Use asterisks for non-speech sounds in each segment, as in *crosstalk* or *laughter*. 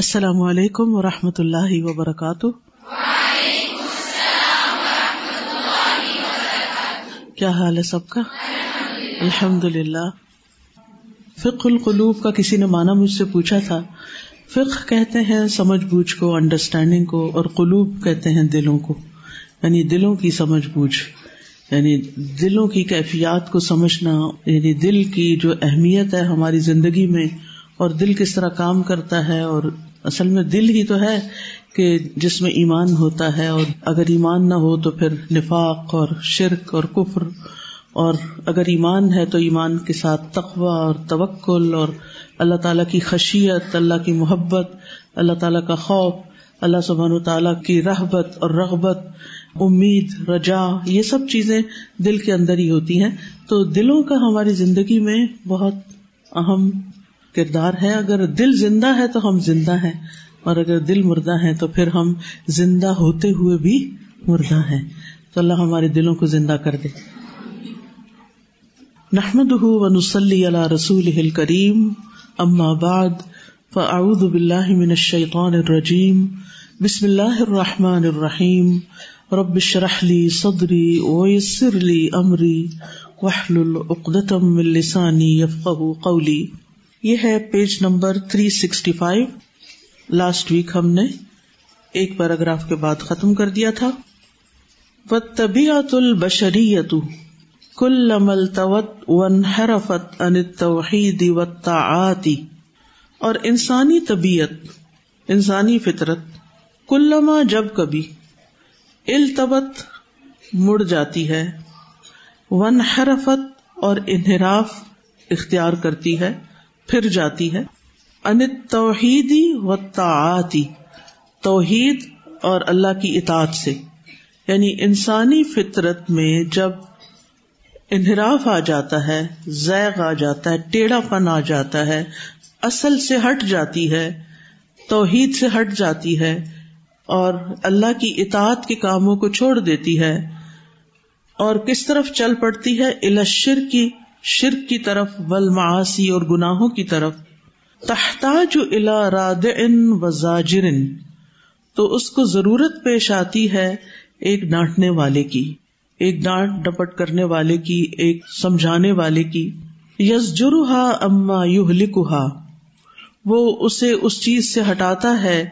السلام علیکم و رحمۃ اللہ وبرکاتہ۔ کیا حال ہے سب کا؟ الحمد للہ فق القلوب کا کسی نے مانا مجھ سے پوچھا تھا۔ فقہ کہتے ہیں سمجھ بوجھ کو انڈرسٹینڈنگ کو، اور قلوب کہتے ہیں دلوں کو۔ یعنی دلوں کی سمجھ بوجھ یعنی دلوں کی کیفیات کو سمجھنا یعنی دل کی جو اہمیت ہے ہماری زندگی میں، اور دل کس طرح کام کرتا ہے اور اصل میں دل ہی تو ہے کہ جس میں ایمان ہوتا ہے اور اگر ایمان نہ ہو تو پھر نفاق اور شرک اور کفر اور اگر ایمان ہے تو ایمان کے ساتھ تقوا اور توکل اور اللہ تعالیٰ کی خشیت، اللہ کی محبت، اللہ تعالیٰ کا خوف، اللہ سبحان و تعالیٰ کی رحبت اور رغبت، امید، رجا، یہ سب چیزیں دل کے اندر ہی ہوتی ہیں۔ تو دلوں کا ہماری زندگی میں بہت اہم کردار ہے۔ اگر دل زندہ ہے تو ہم زندہ ہیں، اور اگر دل مردہ ہے تو پھر ہم زندہ ہوتے ہوئے بھی مردہ ہیں۔ تو اللہ ہمارے دلوں کو زندہ کر دے۔ نحمد و نسلی اللہ رسول کریم اما بعد، فاعوذ باللہ من الشیطان الرجیم۔ بسم اللہ الرحمن الرحیم۔ رب اشرح لی صدری ویسر لی امری۔ واحلل عقدۃ من لسانی یفقهوا قولی۔ یہ ہے page number three sixty five. Last week ہم نے ایک پیراگراف کے بعد ختم کر دیا تھا۔ طبیعت البشریت کل توت ون حرفت ان توحید آتی اور انسانی طبیعت، انسانی فطرت کلما جب کبھی التبت مڑ جاتی ہے۔ ون حرفت اور انحراف اختیار کرتی ہے۔ پھر جاتی ہے۔ ان توحیدی و تعاتی توحید اور اللہ کی اطاعت سے۔ یعنی انسانی فطرت میں جب انحراف آ جاتا ہے، زیغ آ جاتا ہے، ٹیڑھا پن آ جاتا ہے، اصل سے ہٹ جاتی ہے، توحید سے ہٹ جاتی ہے اور اللہ کی اطاعت کے کاموں کو چھوڑ دیتی ہے اور کس طرف چل پڑتی ہے؟ الشر کی شرک کی طرف ول اور گناہوں کی طرف، تحتاج الا راد ان و زاجرن تو اس کو ضرورت پیش آتی ہے ایک ڈانٹنے والے کی، ایک ڈانٹ ڈپٹ کرنے والے کی، ایک سمجھانے والے کی۔ یس جرحا اما یو لکھا وہ اسے اس چیز سے ہٹاتا ہے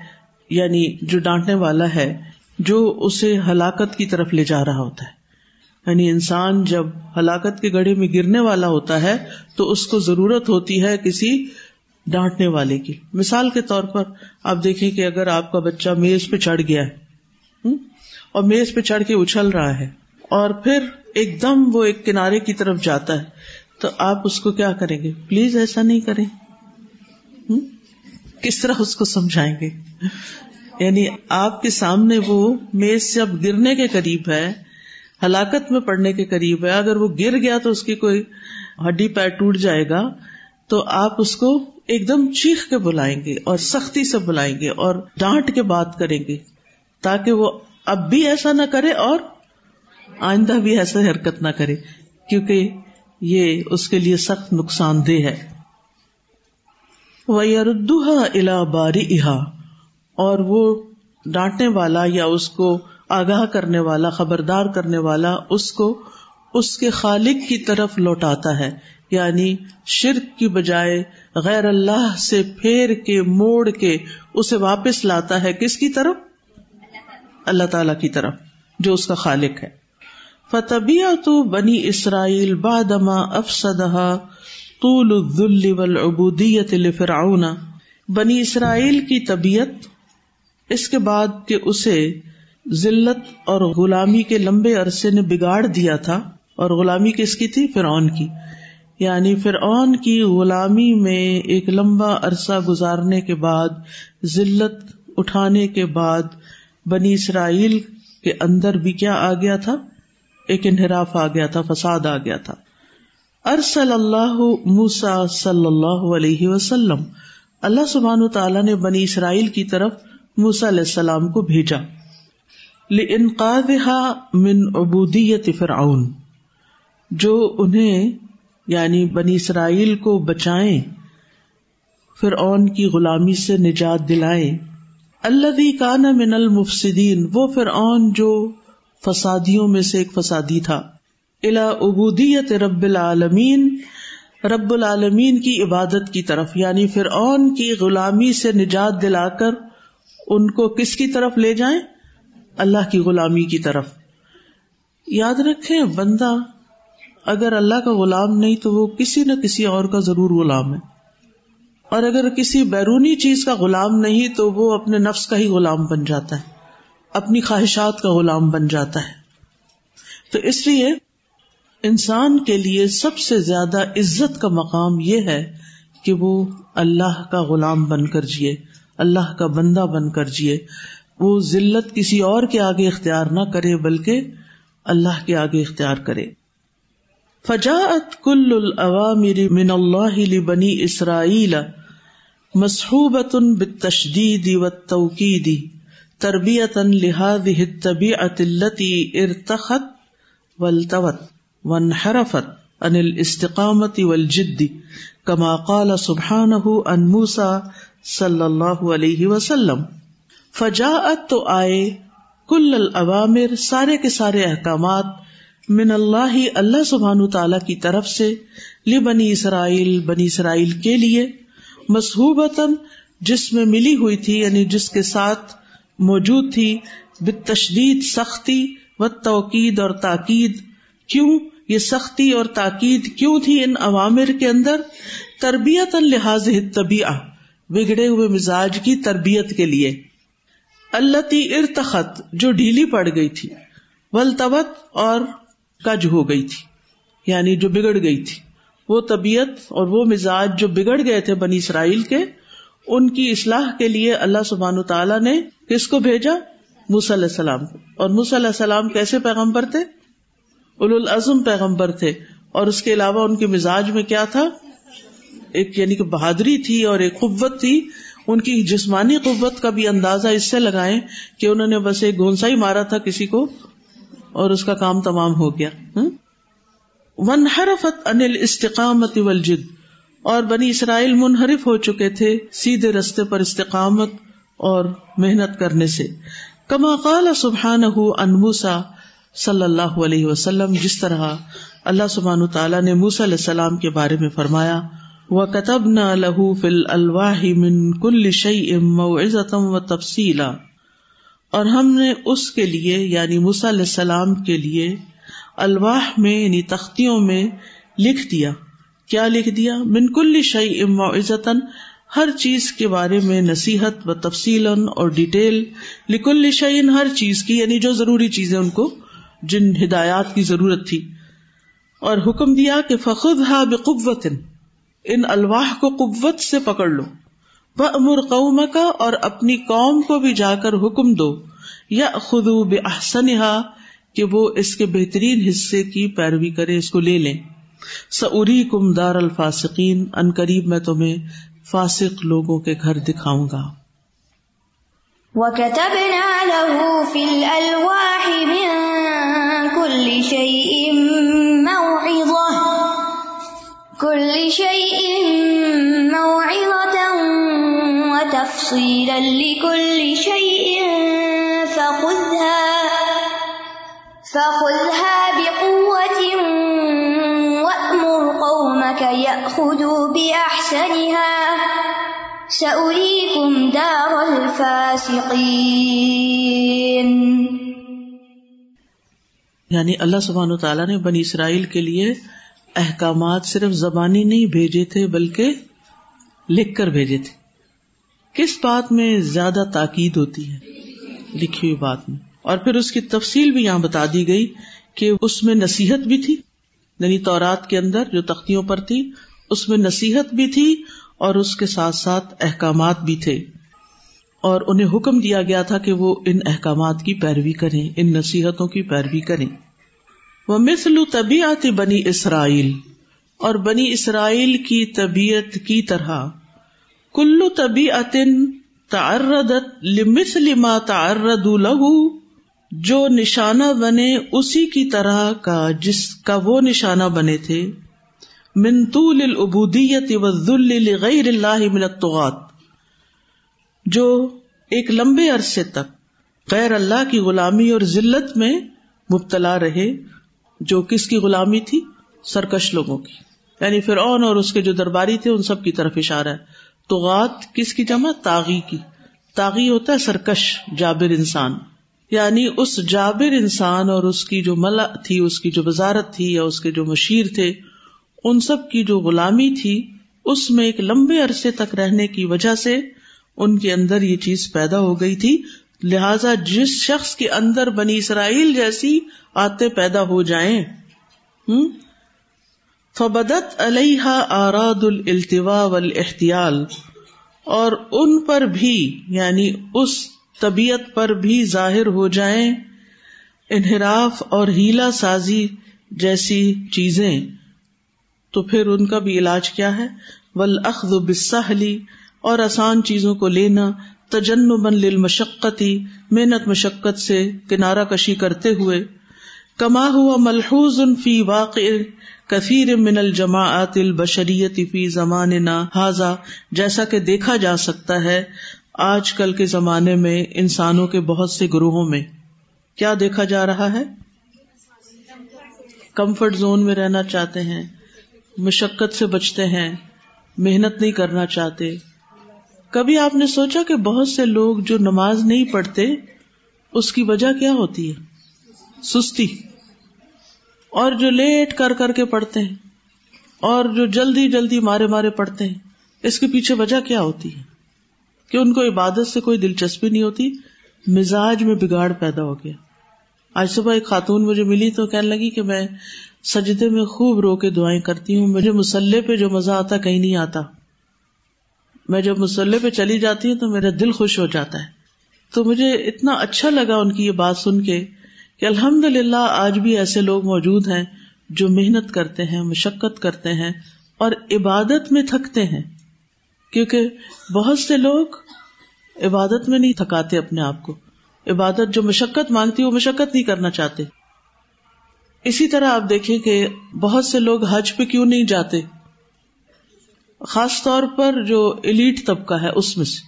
یعنی جو ڈانٹنے والا ہے، جو اسے ہلاکت کی طرف لے جا رہا ہوتا ہے۔ یعنی انسان جب ہلاکت کے گڑھے میں گرنے والا ہوتا ہے تو اس کو ضرورت ہوتی ہے کسی ڈانٹنے والے کی۔ مثال کے طور پر آپ دیکھیں کہ اگر آپ کا بچہ میز پہ چڑھ گیا ہے اور میز پہ چڑھ کے اچھل رہا ہے، اور پھر ایک دم وہ ایک کنارے کی طرف جاتا ہے، تو آپ اس کو کیا کریں گے؟ پلیز ایسا نہیں کریں۔ کس طرح اس کو سمجھائیں گے؟ یعنی آپ کے سامنے وہ میز سے اب گرنے کے قریب ہے ہلاکت میں پڑنے کے قریب ہے، اگر وہ گر گیا تو اس کی کوئی ہڈی پیر ٹوٹ جائے گا، تو آپ اس کو ایک دم چیخ کے بلائیں گے اور سختی سے بلائیں گے اور ڈانٹ کے بات کریں گے، تاکہ وہ اب بھی ایسا نہ کرے اور آئندہ بھی ایسا حرکت نہ کرے، کیونکہ یہ اس کے لیے سخت نقصان دہ ہے۔ وہ الا باری اور وہ ڈانٹنے والا یا اس کو آگاہ کرنے والا، خبردار کرنے والا اس کو اس کے خالق کی طرف لوٹاتا ہے۔ یعنی شرک کی بجائے غیر اللہ سے پھیر کے، موڑ کے اسے واپس لاتا ہے کس کی طرف؟ اللہ تعالی کی طرف، جو اس کا خالق ہے۔ فتبیا تو بنی اسرائیل بادما افسدہ طول والعبودیت لفرعون۔ بنی اسرائیل کی طبیعت اس کے بعد کہ اسے ذلت اور غلامی کے لمبے عرصے نے بگاڑ دیا تھا اور غلامی کس کی تھی؟ فرعون کی۔ یعنی فرعون کی غلامی میں ایک لمبا عرصہ گزارنے کے بعد، ذلت اٹھانے کے بعد بنی اسرائیل کے اندر بھی کیا آ گیا تھا؟ ایک انحراف آ گیا تھا، فساد آ گیا تھا۔ ارسل اللہ موسا صلی اللہ علیہ وسلم۔ اللہ سبحان تعالیٰ نے بنی اسرائیل کی طرف موسا علیہ السلام کو بھیجا۔ من عبودیت فرعون جو انہیں یعنی بنی اسرائیل کو بچائیں، فرعون کی غلامی سے نجات دلائے اللہ کان من المفسدین وہ فرعون جو فسادیوں میں سے ایک فسادی تھا۔ الا ابودیت رب العالمین رب العالمین کی عبادت کی طرف یعنی فرعون کی غلامی سے نجات دلا کر ان کو کس کی طرف لے جائیں؟ اللہ کی غلامی کی طرف۔ یاد رکھے بندہ اگر اللہ کا غلام نہیں تو وہ کسی نہ کسی اور کا ضرور غلام ہے۔ اور اگر کسی بیرونی چیز کا غلام نہیں تو وہ اپنے نفس کا ہی غلام بن جاتا ہے۔ اپنی خواہشات کا غلام بن جاتا ہے۔ تو اس لیے انسان کے لیے سب سے زیادہ عزت کا مقام یہ ہے کہ وہ اللہ کا غلام بن کر جیے، اللہ کا بندہ بن کر جیے۔ وہ ذلت کسی اور کے آگے اختیار نہ کرے، بلکہ اللہ کے آگے اختیار کرے۔ فجاعت کل العوامر من اللہ لبنی اسرائیل مسحوبت بالتشدید والتوکید تربیتا لهذه الطبیعت التي ارتخت والتوت وانحرفت عن الاستقامت والجد كما قال سبحانه ان موسى صلی اللہ علیہ وسلم۔ فجاعت تو آئے کل العوامر سارے کے سارے احکامات من اللہ اللہ سبحان تعالی کی طرف سے لی بنی اسرائیل بنی اسرائیل کے لیے مصحوبتاً جس میں ملی ہوئی تھی یعنی جس کے ساتھ موجود تھی بتشدید سختی و توقید اور تاکید۔ کیوں؟ یہ سختی اور تاکید کیوں تھی ان عوامر کے اندر؟ تربیت لحاظ طبیع بگڑے ہوئے مزاج کی تربیت کے لیے۔ اللہ تی ارتخت، جو ڈھیلی پڑ گئی تھی ولطوت اور کج ہو گئی تھی یعنی جو بگڑ گئی تھی۔ وہ طبیعت اور وہ مزاج جو بگڑ گئے تھے بنی اسرائیل کے، ان کی اصلاح کے لیے اللہ سبحان تعالیٰ نے کس کو بھیجا؟ علیہ السلام کو۔ اور علیہ السلام کیسے پیغمبر تھے؟ العزم پیغمبر تھے۔ اور اس کے علاوہ ان کے مزاج میں کیا تھا؟ ایک یعنی کہ بہادری تھی اور ایک قوت تھی۔ ان کی جسمانی قوت کا بھی اندازہ اس سے لگائے کہ انہوں نے بس ایک گونسا ہی مارا تھا کسی کو اور اس کا کام تمام ہو گیا۔ ون حرفت انل استقامت والجد۔ اور بنی اسرائیل منحرف ہو چکے تھے سیدھے رستے پر استقامت اور محنت کرنے سے۔ کما قال سبحان انموسا صلی اللہ علیہ وسلم، جس طرح اللہ سبحان تعالیٰ نے موس علیہ السلام کے بارے میں فرمایا و کتب نہ لہو فل الواہ من کل شعی ام و تفصیلا اور ہم نے اس کے لیے یعنی علیہ السلام کے لیے، الواح میں یعنی تختیوں میں لکھ دیا۔ کیا لکھ دیا؟ من کل شعی ام و ہر چیز کے بارے میں نصیحت و تفصیل اور ڈیٹیل۔ لکل شعین ہر چیز کی یعنی جو ضروری چیزیں ان کو، جن ہدایات کی ضرورت تھی۔ اور حکم دیا کہ فخد ہا بقوت ان الواح کو قوت سے پکڑ لو۔ وہ امر قوم کا اور اپنی قوم کو بھی جا کر حکم دو۔ یا خدو بے کہ وہ اس کے بہترین حصے کی پیروی کرے، اس کو لے لیں۔ سعری کم دار الفاسقین، ان قریب میں تمہیں فاسق لوگوں کے گھر دکھاؤں گا۔ وَكَتَبْنَا لَهُ فِي الْأَلْوَاحِ مِن كُلِّ شَيْءٍ مَوْعِظَةً۔ كل شيء وتفصيلا لكل شيء، فخذها فخذها بقوة وأمر قومك يأخذوا بأحسنها. سأريكم دار الفاسقين. یعنی اللہ سبحانہ تعالیٰ نے بنی اسرائیل کے لیے احکامات صرف زبانی نہیں بھیجے تھے، بلکہ لکھ کر بھیجے تھے۔ کس بات میں زیادہ تاکید ہوتی ہے؟ لکھی ہوئی بات میں۔ اور پھر اس کی تفصیل بھی یہاں بتا دی گئی کہ اس میں نصیحت بھی تھی یعنی تورات کے اندر جو تختیوں پر تھی، اس میں نصیحت بھی تھی اور اس کے ساتھ ساتھ احکامات بھی تھے۔ اور انہیں حکم دیا گیا تھا کہ وہ ان احکامات کی پیروی کریں، ان نصیحتوں کی پیروی کریں۔ وہ مثل طبیعت بنی اسرائیل اور بنی اسرائیل کی طبیعت کی طرح کلو طبیعت تعردت لمثل ما تعرد له، جو نشانہ بنے اسی کی طرح کا جس کا وہ نشانہ بنے تھے۔ من طول العبودیت والذل لغیر اللہ من الطغات جو ایک لمبے عرصے تک غیر اللہ کی غلامی اور ذلت میں مبتلا رہے، جو کس کی غلامی تھی؟ سرکش لوگوں کی۔ یعنی فرعون اور اس کے جو درباری تھے، ان سب کی طرف اشارہ ہے۔ تو کس کی جمع؟ تاغی کی۔ تاغی ہوتا ہے سرکش، جابر انسان۔ یعنی اس جابر انسان اور اس کی جو ملا تھی، اس کی جو وزارت تھی یا اس کے جو مشیر تھے، ان سب کی جو غلامی تھی، اس میں ایک لمبے عرصے تک رہنے کی وجہ سے ان کے اندر یہ چیز پیدا ہو گئی تھی۔ لہذا جس شخص کے اندر بنی اسرائیل جیسی آتے پیدا ہو جائیں ہوں فبدت علیہ آراد التوا والاحتیال، اور ان پر بھی یعنی اس طبیعت پر بھی ظاہر ہو جائیں انحراف اور ہیلا سازی جیسی چیزیں، تو پھر ان کا بھی علاج کیا ہے؟ ولاخذ بسلی اور آسان چیزوں کو لینا تجن بن لمشقتی محنت مشقت سے کنارہ کشی کرتے ہوئے۔ کما ہوا ملحوظ فی واقع کثیر من الجماعت البشریت فی زمان حاضا جیسا کہ دیکھا جا سکتا ہے آج کل کے زمانے میں انسانوں کے بہت سے گروہوں میں۔ کیا دیکھا جا رہا ہے؟ کمفرٹ زون میں رہنا چاہتے ہیں، مشقت سے بچتے ہیں، محنت نہیں کرنا چاہتے۔ کبھی آپ نے سوچا کہ بہت سے لوگ جو نماز نہیں پڑھتے، اس کی وجہ کیا ہوتی ہے؟ سستی۔ اور جو لیٹ کر کر کے پڑھتے ہیں اور جو جلدی جلدی مارے مارے پڑھتے ہیں، اس کے پیچھے وجہ کیا ہوتی ہے؟ کہ ان کو عبادت سے کوئی دلچسپی نہیں ہوتی، مزاج میں بگاڑ پیدا ہو گیا۔ آج صبح ایک خاتون مجھے ملی تو کہنے لگی کہ میں سجدے میں خوب رو کے دعائیں کرتی ہوں، مجھے مسلح پہ جو مزہ آتا کہیں نہیں آتا۔ میں جب مسلح پہ چلی جاتی ہوں تو میرا دل خوش ہو جاتا ہے۔ تو مجھے اتنا اچھا لگا ان کی یہ بات سن کے کہ الحمد للہ آج بھی ایسے لوگ موجود ہیں جو محنت کرتے ہیں، مشقت کرتے ہیں اور عبادت میں تھکتے ہیں۔ کیونکہ بہت سے لوگ عبادت میں نہیں تھکاتے اپنے آپ کو۔ عبادت جو مشقت مانگتی، وہ مشقت نہیں کرنا چاہتے۔ اسی طرح آپ دیکھیں کہ بہت سے لوگ حج پہ کیوں نہیں جاتے؟ خاص طور پر جو ایلیٹ طبقہ ہے، اس میں سے۔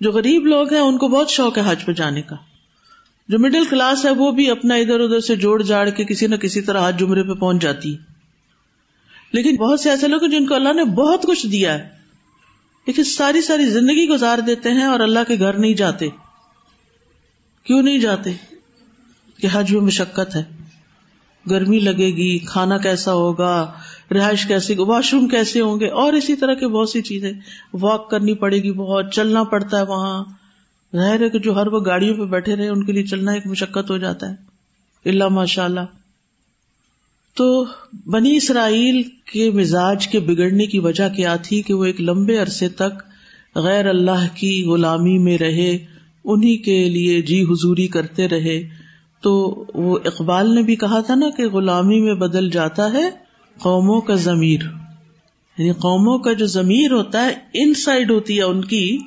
جو غریب لوگ ہیں، ان کو بہت شوق ہے حج پہ جانے کا۔ جو مڈل کلاس ہے وہ بھی اپنا ادھر ادھر سے جوڑ جاڑ کے کسی نہ کسی طرح آج جمرے پہ پہنچ جاتی۔ لیکن بہت سے ایسے لوگ ہیں جن کو اللہ نے بہت کچھ دیا ہے۔ لیکن ساری ساری زندگی گزار دیتے ہیں اور اللہ کے گھر نہیں جاتے۔ کیوں نہیں جاتے؟ کہ حج میں مشقت ہے۔ گرمی لگے گی، کھانا کیسا ہوگا، رہائش کیسی، واش روم کیسے ہوں گے؟ اور اسی طرح کے بہت سی چیزیں۔ واک کرنی پڑے گی بہت، چلنا پڑتا ہے وہاں۔ ظاہر ہے کہ جو ہر وہ گاڑیوں پہ بیٹھے رہے، ان کے لیے چلنا ایک مشقت ہو جاتا ہے۔ اللہ ماشاء اللہ تو بنی اسرائیل کے مزاج کے بگڑنے کی وجہ کیا تھی کہ وہ ایک لمبے عرصے تک غیر اللہ کی غلامی میں رہے انہیں کے لیے جی حضوری کرتے رہے۔ تو وہ اقبال نے بھی کہا تھا نا کہ غلامی میں بدل جاتا ہے قوموں کا ضمیر۔ یعنی قوموں کا جو ضمیر ہوتا ہے ان سائڈ ہوتی ہے ان کی۔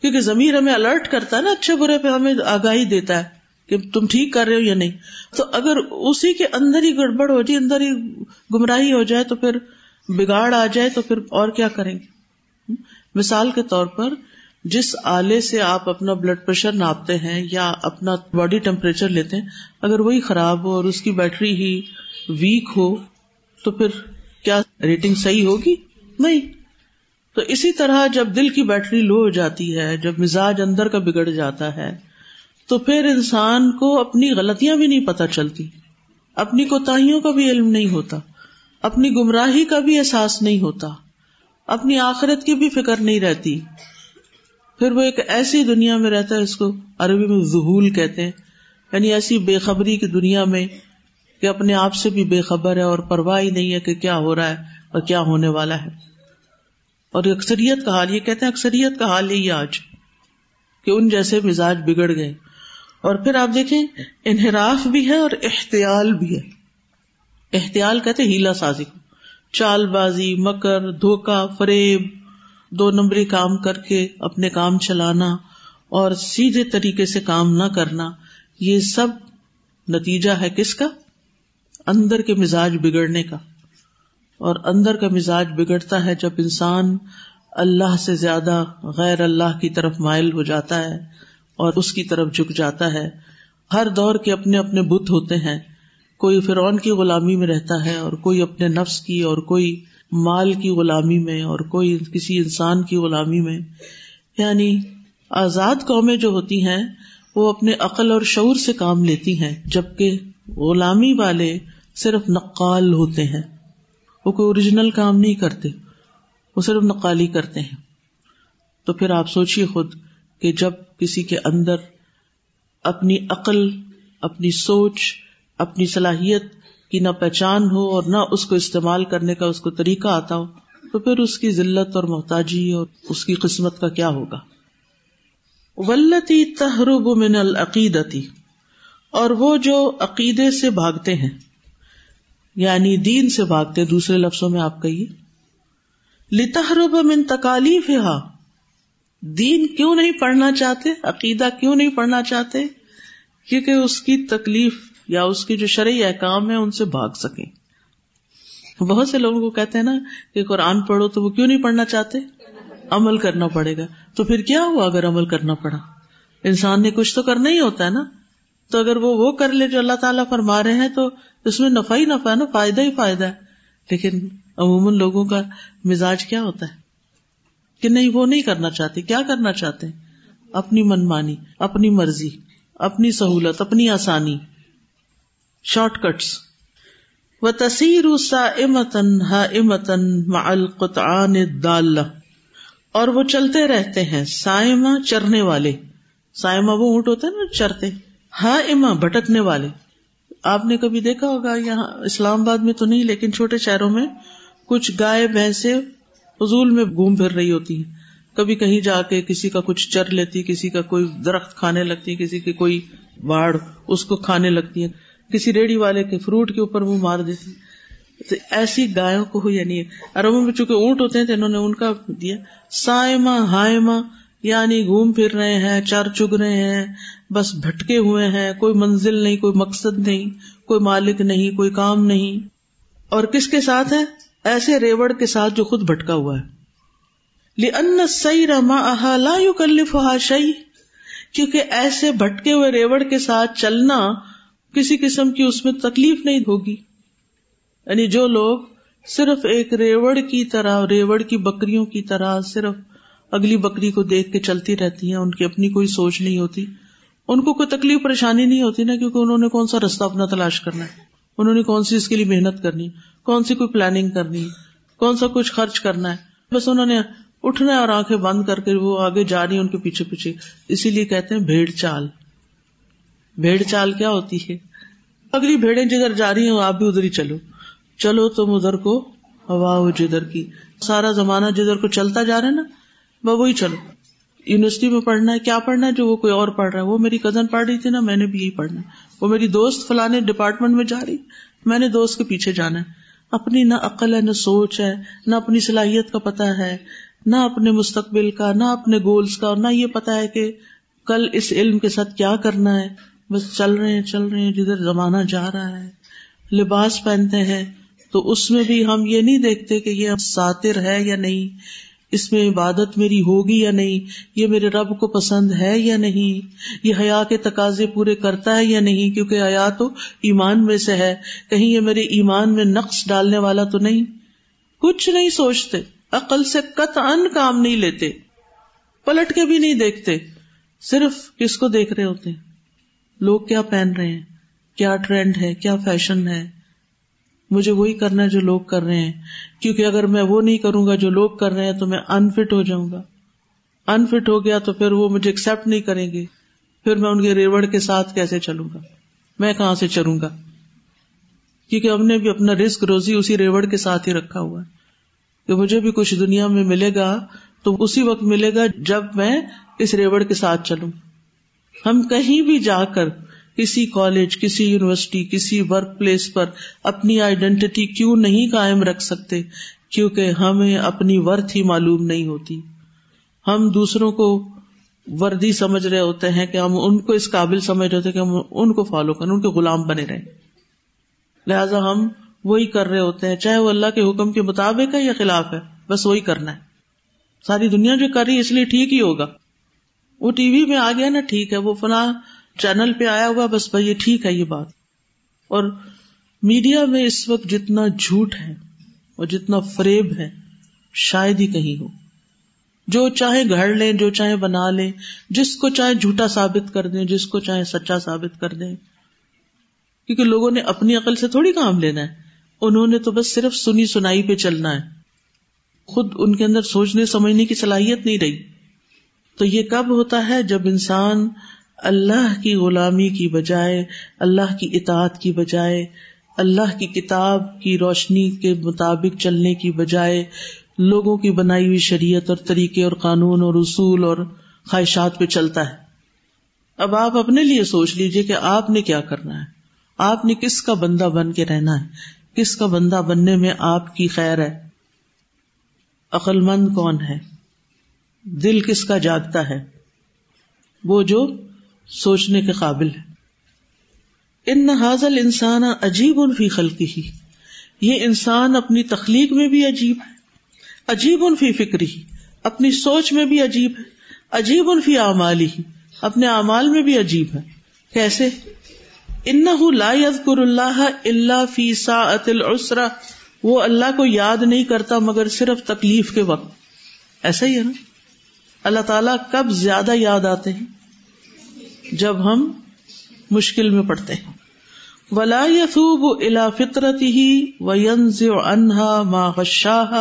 کیونکہ ضمیر ہمیں الرٹ کرتا ہے نا اچھے برے پہ ہمیں آگاہی دیتا ہے کہ تم ٹھیک کر رہے ہو یا نہیں۔ تو اگر اسی کے اندر ہی گڑبڑ ہو جائے، اندر ہی گمراہی ہو جائے، تو پھر بگاڑ آ جائے، تو پھر اور کیا کریں گے؟ مثال کے طور پر جس آلے سے آپ اپنا بلڈ پریشر ناپتے ہیں یا اپنا باڈی ٹیمپریچر لیتے ہیں، اگر وہی خراب ہو اور اس کی بیٹری ہی ویک ہو، تو پھر کیا ریٹنگ صحیح ہوگی؟ نہیں۔ تو اسی طرح جب دل کی بیٹری لو ہو جاتی ہے، جب مزاج اندر کا بگڑ جاتا ہے، تو پھر انسان کو اپنی غلطیاں بھی نہیں پتہ چلتی۔ اپنی کوتاہیوں کا بھی علم نہیں ہوتا۔ اپنی گمراہی کا بھی احساس نہیں ہوتا۔ اپنی آخرت کی بھی فکر نہیں رہتی۔ پھر وہ ایک ایسی دنیا میں رہتا ہے، اس کو عربی میں ظہول کہتے ہیں۔ یعنی ایسی بے خبری کی دنیا میں کہ اپنے آپ سے بھی بے خبر ہے اور پرواہ نہیں ہے کہ کیا ہو رہا ہے اور کیا ہونے والا ہے۔ اور اکثریت کا حال یہ کہتے ہیں اکثریت کا حال یہی آج، کہ ان جیسے مزاج بگڑ گئے۔ اور پھر آپ دیکھیں، انحراف بھی ہے اور احتیال بھی ہے۔ احتیال کہتے ہیلا سازی کو۔ چال بازی، مکر دھوکا فریب، دو نمبری کام کر کے اپنے کام چلانا اور سیدھے طریقے سے کام نہ کرنا، یہ سب نتیجہ ہے کس کا؟ اندر کے مزاج بگڑنے کا۔ اور اندر کا مزاج بگڑتا ہے جب انسان اللہ سے زیادہ غیر اللہ کی طرف مائل ہو جاتا ہے اور اس کی طرف جھک جاتا ہے۔ ہر دور کے اپنے اپنے بت ہوتے ہیں۔ کوئی فرعون کی غلامی میں رہتا ہے اور کوئی اپنے نفس کی اور کوئی مال کی غلامی میں اور کوئی کسی انسان کی غلامی میں۔ یعنی آزاد قومیں جو ہوتی ہیں، وہ اپنے عقل اور شعور سے کام لیتی ہیں، جبکہ غلامی والے صرف نقال ہوتے ہیں۔ وہ کوئی اوریجنل کام نہیں کرتے، وہ صرف نقالی کرتے ہیں۔ تو پھر آپ سوچیے خود کہ جب کسی کے اندر اپنی عقل، اپنی سوچ، اپنی صلاحیت کی نہ پہچان ہو اور نہ اس کو استعمال کرنے کا اس کو طریقہ آتا ہو، تو پھر اس کی ذلت اور محتاجی اور اس کی قسمت کا کیا ہوگا؟ ولتی تحرب من العقیدتی اور وہ جو عقیدے سے بھاگتے ہیں یعنی دین سے بھاگتے دوسرے لفظوں میں آپ کہیے۔ لتحرب من تکالیف دین کیوں نہیں پڑھنا چاہتے؟ عقیدہ کیوں نہیں پڑھنا چاہتے؟ کیونکہ اس کی تکلیف یا اس کی جو شرعی احکام ہے ان سے بھاگ سکیں۔ بہت سے لوگوں کو کہتے ہیں نا کہ قرآن پڑھو تو وہ کیوں نہیں پڑھنا چاہتے؟ عمل کرنا پڑے گا۔ تو پھر کیا ہوا اگر عمل کرنا پڑا؟ انسان نے کچھ تو کرنا ہی ہوتا ہے نا۔ تو اگر وہ وہ کر لے جو اللہ تعالیٰ فرما رہے ہیں، تو اس میں نفع ہی نفع ہے نا، فائدہ ہی فائدہ ہے۔ لیکن عموماً لوگوں کا مزاج کیا ہوتا ہے؟ کہ نہیں، وہ نہیں کرنا چاہتے۔ کیا کرنا چاہتے ہیں؟ اپنی من مانی اپنی مرضی، اپنی سہولت، اپنی آسانی۔ Shortcuts. و تصیر امتن ہا امتن القطعان دال اور وہ چلتے رہتے ہیں سائما چرنے والے۔ سائما وہ اونٹ ہوتے نا، چرتے۔ ہاں اما بھٹکنے والے۔ آپ نے کبھی دیکھا ہوگا، یہاں اسلام آباد میں تو نہیں، لیکن چھوٹے شہروں میں کچھ گائے بھینسے فضول میں گھوم پھر رہی ہوتی ہیں۔ کبھی کہیں جا کے کسی کا کچھ چر لیتی، کسی کا کوئی درخت کھانے لگتی، کسی کی کوئی باڑ اس کو کھانے لگتی ہے کسی ریڑی والے کے فروٹ کے اوپر منہ مار دیتی تو ایسی گایوں کو یعنی اربوں میں چونکہ اونٹ ہوتے ہیں تو انہوں نے ان کا دیا۔ سائما ہائما یعنی گھوم پھر رہے ہیں، چار چگ رہے ہیں، بس بھٹکے ہوئے ہیں، کوئی منزل نہیں، کوئی مقصد نہیں، کوئی مالک نہیں، کوئی کام نہیں۔ اور کس کے ساتھ ہے؟ ایسے ریوڑ کے ساتھ جو خود بھٹکا ہوا ہے۔ ان سی رما لا یو کلف شعی کیونکہ ایسے بھٹکے ہوئے ریوڑ کے ساتھ چلنا کسی قسم کی اس میں تکلیف نہیں ہوگی۔ یعنی جو لوگ صرف ایک ریوڑ کی طرح، ریوڑ کی بکریوں کی طرح صرف اگلی بکری کو دیکھ کے چلتی رہتی ہیں، ان کی اپنی کوئی سوچ نہیں ہوتی۔ ان کو کوئی تکلیف پریشانی نہیں ہوتی نا، کیونکہ انہوں نے کون سا رستہ اپنا تلاش کرنا ہے؟ انہوں نے کون سی اس کے لیے محنت کرنی کون سی کوئی پلاننگ کرنی کون سا کچھ خرچ کرنا ہے؟ بس انہوں نے اٹھنا ہے اور آنکھیں بند کر کے وہ آگے جا رہی ان کے پیچھے پیچھے۔ اسی لیے کہتے ہیں بھیڑ چال۔ بھیڑ چال کیا ہوتی ہے؟ اگلی بھیڑیں جدھر جا رہی ہیں آپ بھی ادھر ہی چلو۔ چلو تم ادھر کو، ہوا ہو جدھر کی۔ سارا زمانہ جدھر کو چلتا جا رہا ہے نا وہی چلو یونیورسٹی میں پڑھنا ہے، کیا پڑھنا ہے؟ جو وہ کوئی اور پڑھ رہا ہے۔ وہ میری کزن پڑھ رہی تھی نا، میں نے بھی یہی پڑھنا ہے۔ وہ میری دوست فلانے ڈپارٹمنٹ میں جا رہی۔ میں نے دوست کے پیچھے جانا ہے۔ اپنی نہ عقل ہے، نہ سوچ ہے، نہ اپنی صلاحیت کا پتا ہے، نہ اپنے مستقبل کا، نہ اپنے گولس کا اور نہ یہ پتا ہے کہ کل اس علم کے ساتھ کیا کرنا ہے۔ بس چل رہے ہیں، چل رہے ہیں، جدھر زمانہ جا رہا ہے۔ لباس پہنتے ہیں تو اس میں بھی ہم یہ نہیں دیکھتے کہ یہ ساتر ہے یا نہیں۔ اس میں عبادت میری ہوگی یا نہیں؟ یہ میرے رب کو پسند ہے یا نہیں؟ یہ حیا کے تقاضے پورے کرتا ہے یا نہیں؟ کیونکہ حیا تو ایمان میں سے ہے۔ کہیں یہ میرے ایمان میں نقص ڈالنے والا تو نہیں؟ کچھ نہیں سوچتے۔ عقل سے کت ان کام نہیں لیتے۔ پلٹ کے بھی نہیں دیکھتے۔ صرف کس کو دیکھ رہے ہوتے لوگ کیا پہن رہے ہیں؟ کیا ٹرینڈ ہے؟ کیا فیشن ہے؟ مجھے وہی کرنا ہے جو لوگ کر رہے ہیں۔ کیونکہ اگر میں وہ نہیں کروں گا جو لوگ کر رہے ہیں تو میں انفٹ ہو جاؤں گا۔ انفٹ ہو گیا تو پھر وہ مجھے ایکسپٹ نہیں کریں گے۔ پھر میں ان کے ریوڑ کے ساتھ کیسے چلوں گا؟ میں کہاں سے چلوں گا؟ کیونکہ ہم نے بھی اپنا رسک روزی اسی ریوڑ کے ساتھ ہی رکھا ہوا ہے۔ کہ مجھے بھی کچھ دنیا میں ملے گا تو اسی وقت ملے گا جب میں اس ریوڑ کے ساتھ چلوں۔ ہم کہیں بھی جا کر کسی کالج، کسی یونیورسٹی، کسی ورک پلیس پر اپنی آئیڈینٹی کیوں نہیں قائم رکھ سکتے؟ کیونکہ ہمیں اپنی ورتھ ہی معلوم نہیں ہوتی۔ ہم دوسروں کو وردی سمجھ رہے ہوتے ہیں کہ ہم ان کو اس قابل سمجھ رہے ہوتے کہ ہم ان کو فالو کریں، ان کے غلام بنے رہے لہذا ہم وہی کر رہے ہوتے ہیں، چاہے وہ اللہ کے حکم کے مطابق ہے یا خلاف ہے، بس وہی کرنا ہے۔ ساری دنیا جو کر رہی ہے، اس لیے ٹھیک ہی ہوگا۔ وہ ٹی وی میں آ گیا نا، ٹھیک ہے، وہ فلاں چینل پہ آیا ہوا، بس بھائی یہ ٹھیک ہے یہ بات۔ اور میڈیا میں اس وقت جتنا جھوٹ ہے اور جتنا فریب ہے، شاید ہی کہیں ہو۔ جو چاہے گھڑ لیں، جو چاہے بنا لیں، جس کو چاہے جھوٹا ثابت کر دیں، جس کو چاہے سچا ثابت کر دیں۔ کیونکہ لوگوں نے اپنی عقل سے تھوڑی کام لینا ہے۔ انہوں نے تو بس صرف سنی سنائی پہ چلنا ہے۔ خود ان کے اندر سوچنے، سمجھنے کی صلاحیت نہیں رہی۔ تو یہ کب ہوتا ہے؟ جب انسان اللہ کی غلامی کی بجائے، اللہ کی اطاعت کی بجائے، اللہ کی کتاب کی روشنی کے مطابق چلنے کی بجائے لوگوں کی بنائی ہوئی شریعت اور طریقے اور قانون اور اصول اور خواہشات پہ چلتا ہے۔ اب آپ اپنے لیے سوچ لیجیے کہ آپ نے کیا کرنا ہے۔ آپ نے کس کا بندہ بن کے رہنا ہے؟ کس کا بندہ بننے میں آپ کی خیر ہے؟ عقل مند کون ہے؟ دل کس کا جاگتا ہے؟ وہ جو سوچنے کے قابل ہے۔ ان حاضل انسان عجیب ان فی خلقی ہی یہ انسان اپنی تخلیق میں بھی عجیب ہے۔ عجیب ان فی فکری ہی اپنی سوچ میں بھی عجیب ہے۔ عجیب ان فی اعمالی ہی اپنے اعمال میں بھی عجیب ہے۔ کیسے؟ ان لا یذکر اللہ اللہ فی ساعت العسرہ۔ وہ اللہ کو یاد نہیں کرتا مگر صرف تکلیف کے وقت۔ ایسا ہی ہے نا؟ اللہ تعالیٰ کب زیادہ یاد آتے ہیں؟ جب ہم مشکل میں پڑتے ہیں۔ ولا یسوب الا فطرت ہی وینز انہا ما غشاہ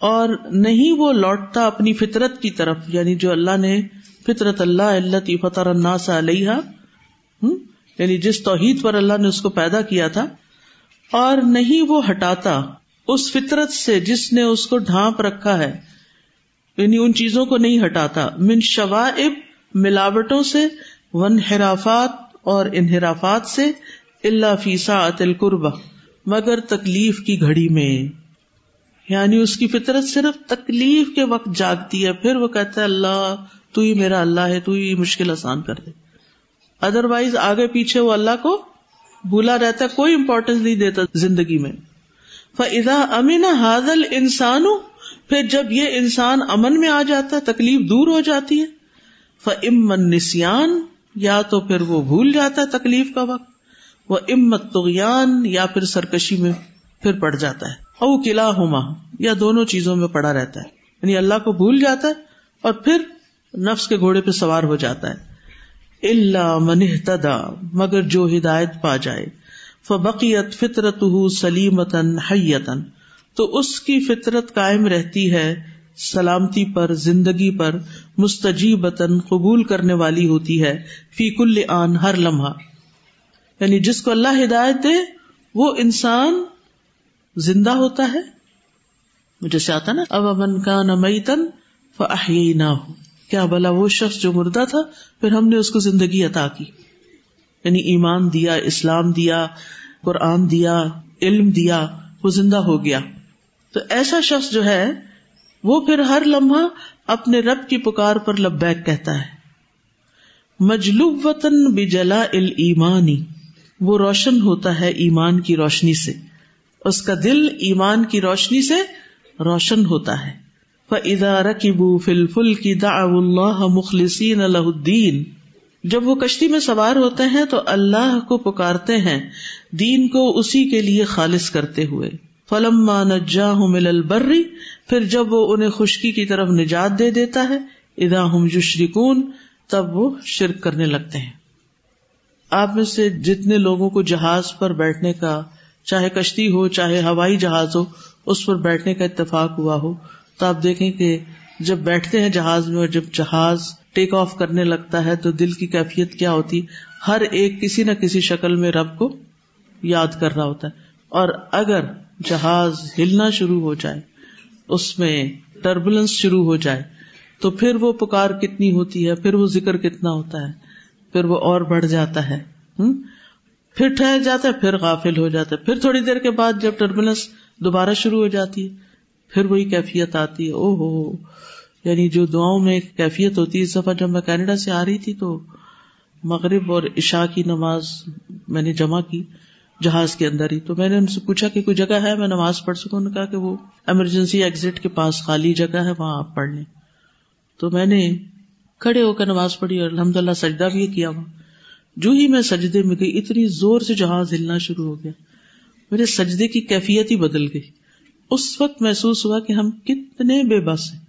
اور نہیں وہ لوٹتا اپنی فطرت کی طرف یعنی جو اللہ نے فطرت اللہ اللہ فطر الناس علیہ یعنی جس توحید پر اللہ نے اس کو پیدا کیا تھا، اور نہیں وہ ہٹاتا اس فطرت سے جس نے اس کو ڈھانپ رکھا ہے یعنی ان چیزوں کو نہیں ہٹاتا۔ من شوائب ملاوٹوں سے ون حرافات اور انحرافات سے اللہ فیسا عطل قربا مگر تکلیف کی گھڑی میں۔ یعنی اس کی فطرت صرف تکلیف کے وقت جاگتی ہے، پھر وہ کہتا ہے، اللہ، تو ہی میرا اللہ ہے، تو ہی مشکل آسان کر دے۔ ادر وائز آگے پیچھے وہ اللہ کو بھولا رہتا ہے، کوئی امپورٹینس نہیں دیتا زندگی میں۔ فضا امین حاضل انسان پھر جب یہ انسان امن میں آ جاتا ہے، تکلیف دور ہو جاتی ہے۔ فمن نسان یا تو پھر وہ بھول جاتا ہے تکلیف کا وقت وہ امت تغیان یا پھر سرکشی میں پھر پڑ جاتا ہے، او قلعہ ہوما یا دونوں چیزوں میں پڑا رہتا ہے یعنی اللہ کو بھول جاتا ہے اور پھر نفس کے گھوڑے پہ سوار ہو جاتا ہے۔ اللہ من تدا مگر جو ہدایت پا جائے۔ فبقیت فطرت سلیمتن حیتن تو اس کی فطرت قائم رہتی ہے سلامتی پر، زندگی پر۔ مستجیبتن قبول کرنے والی ہوتی ہے، فی کل آن، ہر لمحہ۔ یعنی جس کو اللہ ہدایت دے، وہ انسان زندہ ہوتا ہے۔ جیسے آتا نا اب امن کا نمتن نہ ہو کیا بلا وہ شخص جو مردہ تھا، پھر ہم نے اس کو زندگی عطا کی۔ یعنی ایمان دیا، اسلام دیا، قرآن دیا، علم دیا، وہ زندہ ہو گیا۔ تو ایسا شخص جو ہے، وہ پھر ہر لمحہ اپنے رب کی پکار پر لبیک کہتا ہے۔ مجلوب وطن بجلا ایمانی، وہ روشن ہوتا ہے ایمان کی روشنی سے۔ اس کا دل ایمان کی روشنی سے روشن ہوتا ہے۔ ادارہ فل فل کی دا اللہ مخلصین الدین جب وہ کشتی میں سوار ہوتے ہیں تو اللہ کو پکارتے ہیں، دین کو اسی کے لیے خالص کرتے ہوئے۔ فلم نجا ہوں مل البری پھر جب وہ انہیں خشکی کی طرف نجات دے دیتا ہے ادا ہم یشرکون، تب وہ شرک کرنے لگتے ہیں۔ آپ میں سے جتنے لوگوں کو جہاز پر بیٹھنے کا، چاہے کشتی ہو، چاہے ہوائی جہاز ہو، اس پر بیٹھنے کا اتفاق ہوا ہو، تو آپ دیکھیں کہ جب بیٹھتے ہیں جہاز میں اور جب جہاز ٹیک آف کرنے لگتا ہے، تو دل کی کیفیت کیا ہوتی؟ ہر ایک کسی نہ کسی شکل میں رب کو یاد کر رہا ہوتا ہے۔ اور اگر جہاز ہلنا شروع ہو جائے، اس میں ٹربولنس شروع ہو جائے، تو پھر وہ پکار کتنی ہوتی ہے، پھر وہ ذکر کتنا ہوتا ہے، پھر وہ اور بڑھ جاتا ہے پھر ٹھہر جاتا ہے، پھر غافل ہو جاتا ہے، پھر تھوڑی دیر کے بعد جب ٹربولنس دوبارہ شروع ہو جاتی ہے، پھر وہی کیفیت آتی ہے او ہو یعنی جو دعاؤں میں کیفیت ہوتی ہے، اس دفعہ جب میں کینیڈا سے آ رہی تھی تو مغرب اور عشاء کی نماز میں نے جمع کی۔ جہاز کے اندر ہی۔ تو میں نے ان سے پوچھا کہ کوئی جگہ ہے؟ میں نماز پڑھ سکوں؟ نے کہا کہ وہ ایمرجنسی ایگزٹ کے پاس خالی جگہ ہے، وہاں آپ پڑھ لیں۔ تو میں نے کھڑے ہو کر نماز پڑھی اور الحمد للہ سجدہ بھی کیا وہاں جو ہی میں سجدے میں گئی، اتنی زور سے جہاز ہلنا شروع ہو گیا۔ میرے سجدے کی کیفیت ہی بدل گئی۔ اس وقت محسوس ہوا کہ ہم کتنے بے بس ہیں۔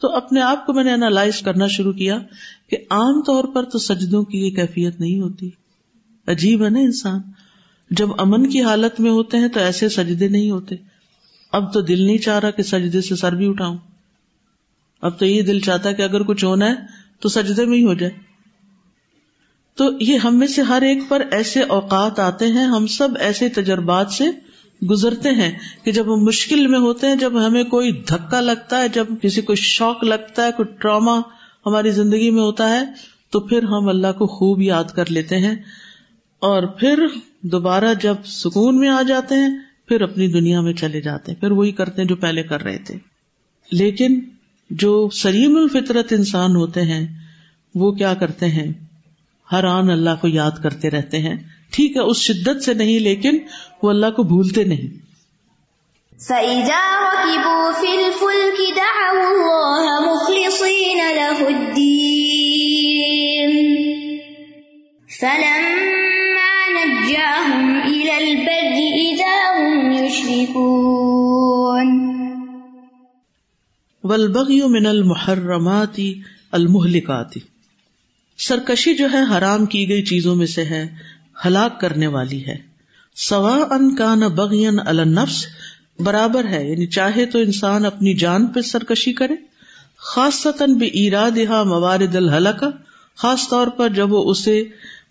تو اپنے آپ کو میں نے انالائز کرنا شروع کیا کہ عام طور پر تو سجدوں کی یہ کیفیت نہیں ہوتی۔ عجیب ہے نا انسان۔ جب امن کی حالت میں ہوتے ہیں تو ایسے سجدے نہیں ہوتے۔ اب تو دل نہیں چاہ رہا کہ سجدے سے سر بھی اٹھاؤں۔ اب تو یہ دل چاہتا ہے کہ اگر کچھ ہونا ہے تو سجدے میں ہی ہو جائے۔ تو یہ ہم میں سے ہر ایک پر ایسے اوقات آتے ہیں، ہم سب ایسے تجربات سے گزرتے ہیں کہ جب ہم مشکل میں ہوتے ہیں، جب ہمیں کوئی دھکا لگتا ہے، جب کسی کو شوق لگتا ہے، کوئی ٹراما ہماری زندگی میں ہوتا ہے، تو پھر ہم اللہ کو خوب یاد کر لیتے ہیں۔ اور پھر دوبارہ جب سکون میں آ جاتے ہیں، پھر اپنی دنیا میں چلے جاتے ہیں۔ پھر وہی کرتے ہیں جو پہلے کر رہے تھے۔ لیکن جو سلیم الفطرت انسان ہوتے ہیں، وہ کیا کرتے ہیں؟ ہر آن اللہ کو یاد کرتے رہتے ہیں۔ ٹھیک ہے، اس شدت سے نہیں، لیکن وہ اللہ کو بھولتے نہیں۔ فَإِذَا نَجَّاهُمْ إِلَى الْبَرِّ إِذَا هُمْ يُشْرِكُونَ والبغی من المحرمات المہلکات سرکشی جو ہے حرام کی گئی چیزوں میں سے ہے، ہلاک کرنے والی ہے۔ سوا ان کا نہ بغین النفس، برابر ہے۔ یعنی چاہے تو انسان اپنی جان پہ سرکشی کرے۔ خاص بھی ایراد موارد الحلقہ، خاص طور پر جب وہ اسے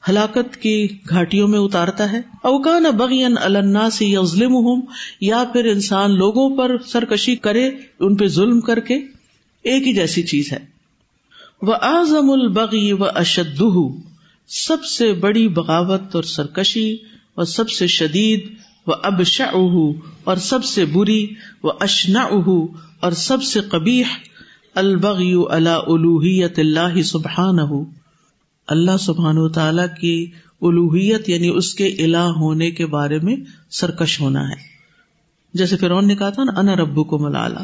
ہلاکت کی گھاٹیوں میں اتارتا ہے۔ اوکان بغین النا سے یا پھر انسان لوگوں پر سرکشی کرے، ان پہ ظلم کر کے۔ ایک ہی جیسی چیز ہے۔ وہ اعظم البغی و اشد سب سے بڑی بغاوت اور سرکشی، اور سب سے شدید وہ ابشا اور سب سے بری وہ اشنا اور سب سے قبیح، البغی اللہ الوحیت اللہ سبحان اللہ سبحان و تعالی کی الوحیت یعنی اس کے الہ ہونے کے بارے میں سرکش ہونا ہے۔ جیسے فرعون نے کہا تھا نا، انا ربو کو ملالا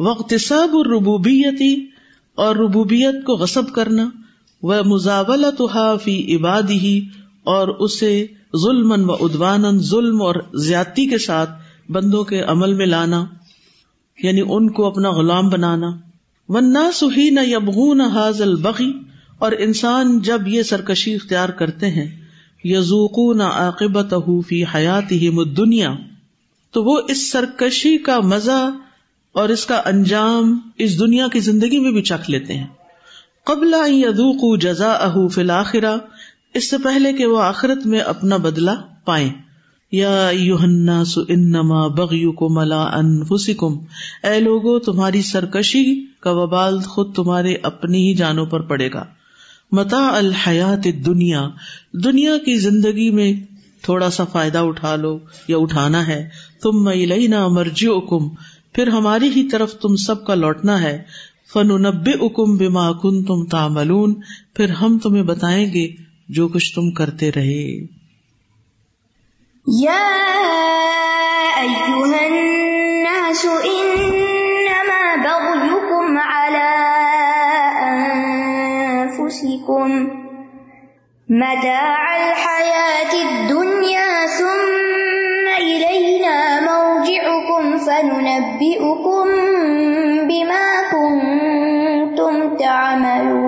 وقت سب ربوبیتی اور ربوبیت کو غصب کرنا وہ مزاول فی عبادی ہی اور اسے ظلم و ادوان ظلم اور زیادتی کے ساتھ بندوں کے عمل میں لانا یعنی ان کو اپنا غلام بنانا۔ ورنہ سہی نہ یبغون حاض البغی اور انسان جب یہ سرکشی اختیار کرتے ہیں یزوقو نہ عاقبت فی حیات ہی مدنیا تو وہ اس سرکشی کا مزہ اور اس کا انجام اس دنیا کی زندگی میں بھی چکھ لیتے ہیں۔ قبل ادوق جزا اہ فلاخرا اس سے پہلے کہ وہ آخرت میں اپنا بدلا پائے یا یوہنا سو انما بغیو کو ملا انفسکم، اے لوگو، تمہاری سرکشی کا وبال خود تمہارے اپنی ہی جانوں پر پڑے گا۔ متا الحیات دنیا دنیا کی زندگی میں تھوڑا سا فائدہ اٹھا لو یا اٹھانا ہے تم میں نہ مرجی کم پھر ہماری ہی طرف تم سب کا لوٹنا ہے فن نبے اکم بما کن تم تاملون پھر ہم تمہیں بتائیں گے جو کچھ تم کرتے رہے۔ یا انفسکم متاع الحیات الدنیا ثم الینا موجعکم فننبئکم بما كنتم تعملون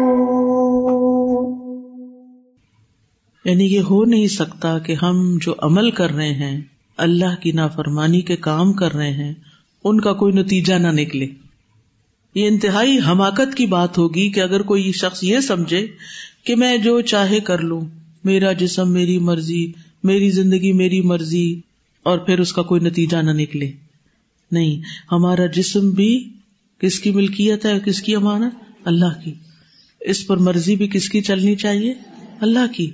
یعنی یہ ہو نہیں سکتا کہ ہم جو عمل کر رہے ہیں، اللہ کی نافرمانی کے کام کر رہے ہیں، ان کا کوئی نتیجہ نہ نکلے۔ یہ انتہائی حماقت کی بات ہوگی کہ اگر کوئی شخص یہ سمجھے کہ میں جو چاہے کر لوں، میرا جسم میری مرضی، میری زندگی میری مرضی، اور پھر اس کا کوئی نتیجہ نہ نکلے۔ نہیں، ہمارا جسم بھی کس کی ملکیت ہے کس کی امانت؟ اللہ کی۔ اس پر مرضی بھی کس کی چلنی چاہیے؟ اللہ کی۔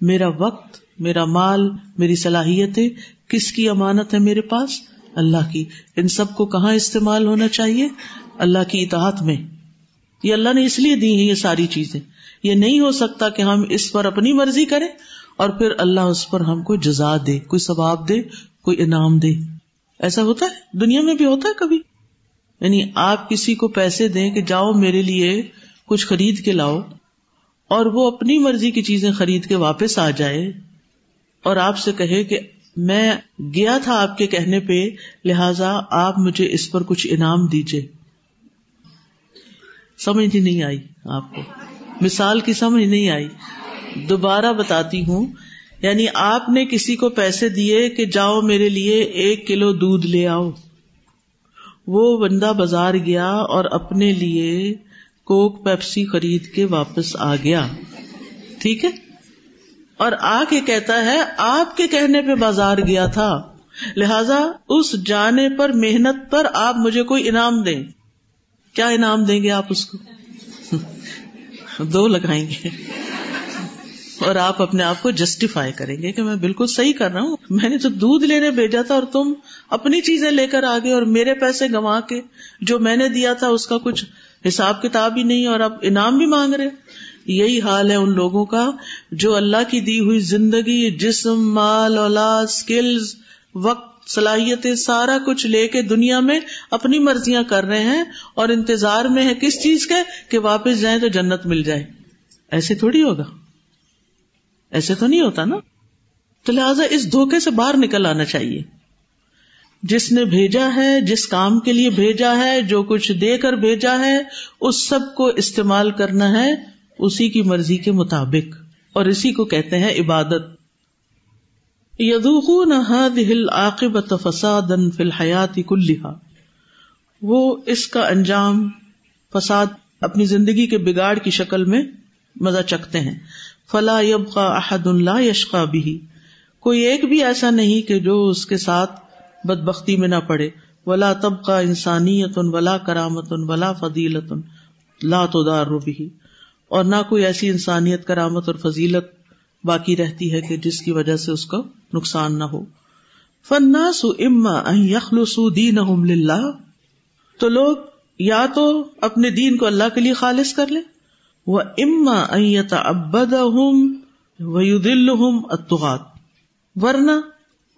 میرا وقت، میرا مال، میری صلاحیتیں کس کی امانت ہے میرے پاس؟ اللہ کی۔ ان سب کو کہاں استعمال ہونا چاہیے؟ اللہ کی اطاعت میں۔ یہ اللہ نے اس لیے دی ہیں یہ ساری چیزیں۔ یہ نہیں ہو سکتا کہ ہم اس پر اپنی مرضی کریں اور پھر اللہ اس پر ہم کو جزا دے، کوئی ثواب دے، کوئی انعام دے۔ ایسا ہوتا ہے؟ دنیا میں بھی ہوتا ہے کبھی۔ یعنی آپ کسی کو پیسے دیں کہ جاؤ میرے لیے کچھ خرید کے لاؤ اور وہ اپنی مرضی کی چیزیں خرید کے واپس آ جائے اور آپ سے کہے کہ میں گیا تھا آپ کے کہنے پہ، لہذا آپ مجھے اس پر کچھ انعام دیجیے سمجھ ہی نہیں آئی آپ کو۔ مثال کی سمجھ نہیں آئی۔ دوبارہ بتاتی ہوں یعنی آپ نے کسی کو پیسے دیے کہ جاؤ میرے لیے ایک کلو دودھ لے آؤ۔ وہ بندہ بازار گیا اور اپنے لیے کوک پیپسی خرید کے واپس آ گیا۔ ٹھیک ہے؟ اور آ کے کہتا ہے، آپ کے کہنے پہ بازار گیا تھا۔ لہذا اس جانے پر محنت پر آپ مجھے کوئی انعام دیں۔ کیا انعام دیں گے آپ اس کو؟ *laughs* دو لگائیں گے۔ اور آپ اپنے آپ کو جسٹیفائی کریں گے کہ میں بالکل صحیح کر رہا ہوں۔ میں نے تو دودھ لینے بھیجا تھا اور تم اپنی چیزیں لے کر آگے اور میرے پیسے گنوا کے جو میں نے دیا تھا اس کا کچھ حساب کتاب ہی نہیں اور اب انعام بھی مانگ رہے۔ یہی حال ہے ان لوگوں کا جو اللہ کی دی ہوئی زندگی، جسم، مال، اولاد اسکلز وقت، صلاحیتیں، سارا کچھ لے کے دنیا میں اپنی مرضیاں کر رہے ہیں اور انتظار میں ہے کس چیز کے؟ کہ واپس جائیں تو جنت مل جائے۔ ایسے تھوڑی ہوگا۔ ایسے تو نہیں ہوتا نا۔ تو لہٰذا اس دھوکے سے باہر نکل آنا چاہیے۔ جس نے بھیجا ہے، جس کام کے لیے بھیجا ہے، جو کچھ دے کر بھیجا ہے، اس سب کو استعمال کرنا ہے۔ اسی کی مرضی کے مطابق۔ اور اسی کو کہتے ہیں عبادت۔ یدوخون هذه العاقبت فسادا فی الحیات کلها وہ اس کا انجام فساد اپنی زندگی کے بگاڑ کی شکل میں مزہ چکتے ہیں۔ فلا يبقى احد لا يشقى به کوئی ایک بھی ایسا نہیں کہ جو اس کے ساتھ بدبختی میں نہ پڑے۔ ولا تبقى انسانیت ولا کرامت ولا فضیلت لا تدار به اور نہ کوئی ایسی انسانیت، کرامت اور فضیلت باقی رہتی ہے کہ جس کی وجہ سے اس کو نقصان نہ ہو۔ فناس اما یخلص دین تو لوگ یا تو اپنے دین کو اللہ کے لیے خالص کر لیں وہ اما ابد دل اتغات ورنہ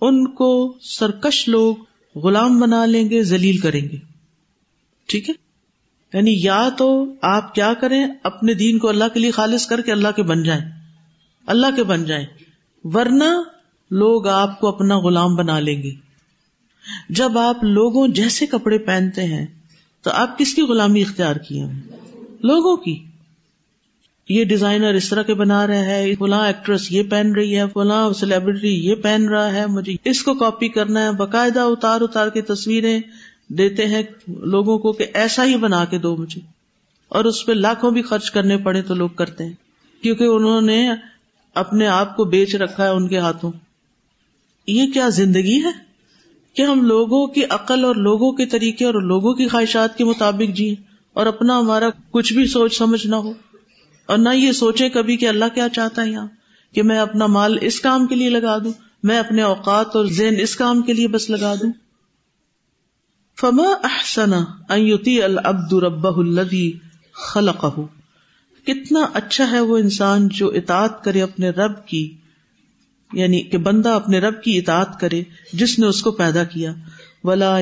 ان کو سرکش لوگ غلام بنا لیں گے، ذلیل کریں گے۔ ٹھیک ہے؟ یعنی یا تو آپ کیا کریں اپنے دین کو اللہ کے لیے خالص کر کے اللہ کے بن جائیں۔ اللہ کے بن جائیں۔ ورنہ لوگ آپ کو اپنا غلام بنا لیں گے۔ جب آپ لوگوں جیسے کپڑے پہنتے ہیں، تو آپ کس کی غلامی اختیار کیے لوگوں کی۔ یہ ڈیزائنر اس طرح کے بنا رہا ہے فلاں ایکٹریس یہ پہن رہی ہے، فلاں سیلیبریٹی یہ پہن رہا ہے، مجھے اس کو کاپی کرنا ہے، باقاعدہ اتار اتار کے تصویریں دیتے ہیں لوگوں کو کہ ایسا ہی بنا کے دو مجھے۔ اور اس پہ لاکھوں بھی خرچ کرنے پڑے تو لوگ کرتے ہیں۔ کیونکہ انہوں نے اپنے آپ کو بیچ رکھا ہے ان کے ہاتھوں۔ یہ کیا زندگی ہے؟ کہ ہم لوگوں کی عقل اور لوگوں کے طریقے اور لوگوں کی خواہشات کے مطابق جی اور اپنا ہمارا کچھ بھی سوچ سمجھ نہ ہو۔ اور نہ یہ سوچے کبھی کہ اللہ کیا چاہتا ہے یہاں کہ میں اپنا مال اس کام کے لیے لگا دوں، میں اپنے اوقات اور ذہن اس کام کے لیے بس لگا دوں۔ فما احسن العبد ربه الذي خلقه کتنا اچھا ہے وہ انسان جو اطاعت کرے اپنے رب کی یعنی کہ بندہ اپنے رب کی اطاعت کرے جس نے اس کو پیدا کیا۔ ولا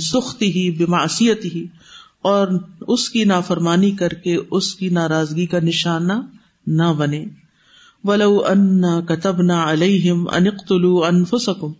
سختی ہی بماسیت ہی اور اس کی نافرمانی کر کے اس کی ناراضگی کا نشانہ نہ بنے۔ ولو ان کتب نہ علیہم انقتلوا انفسکم۔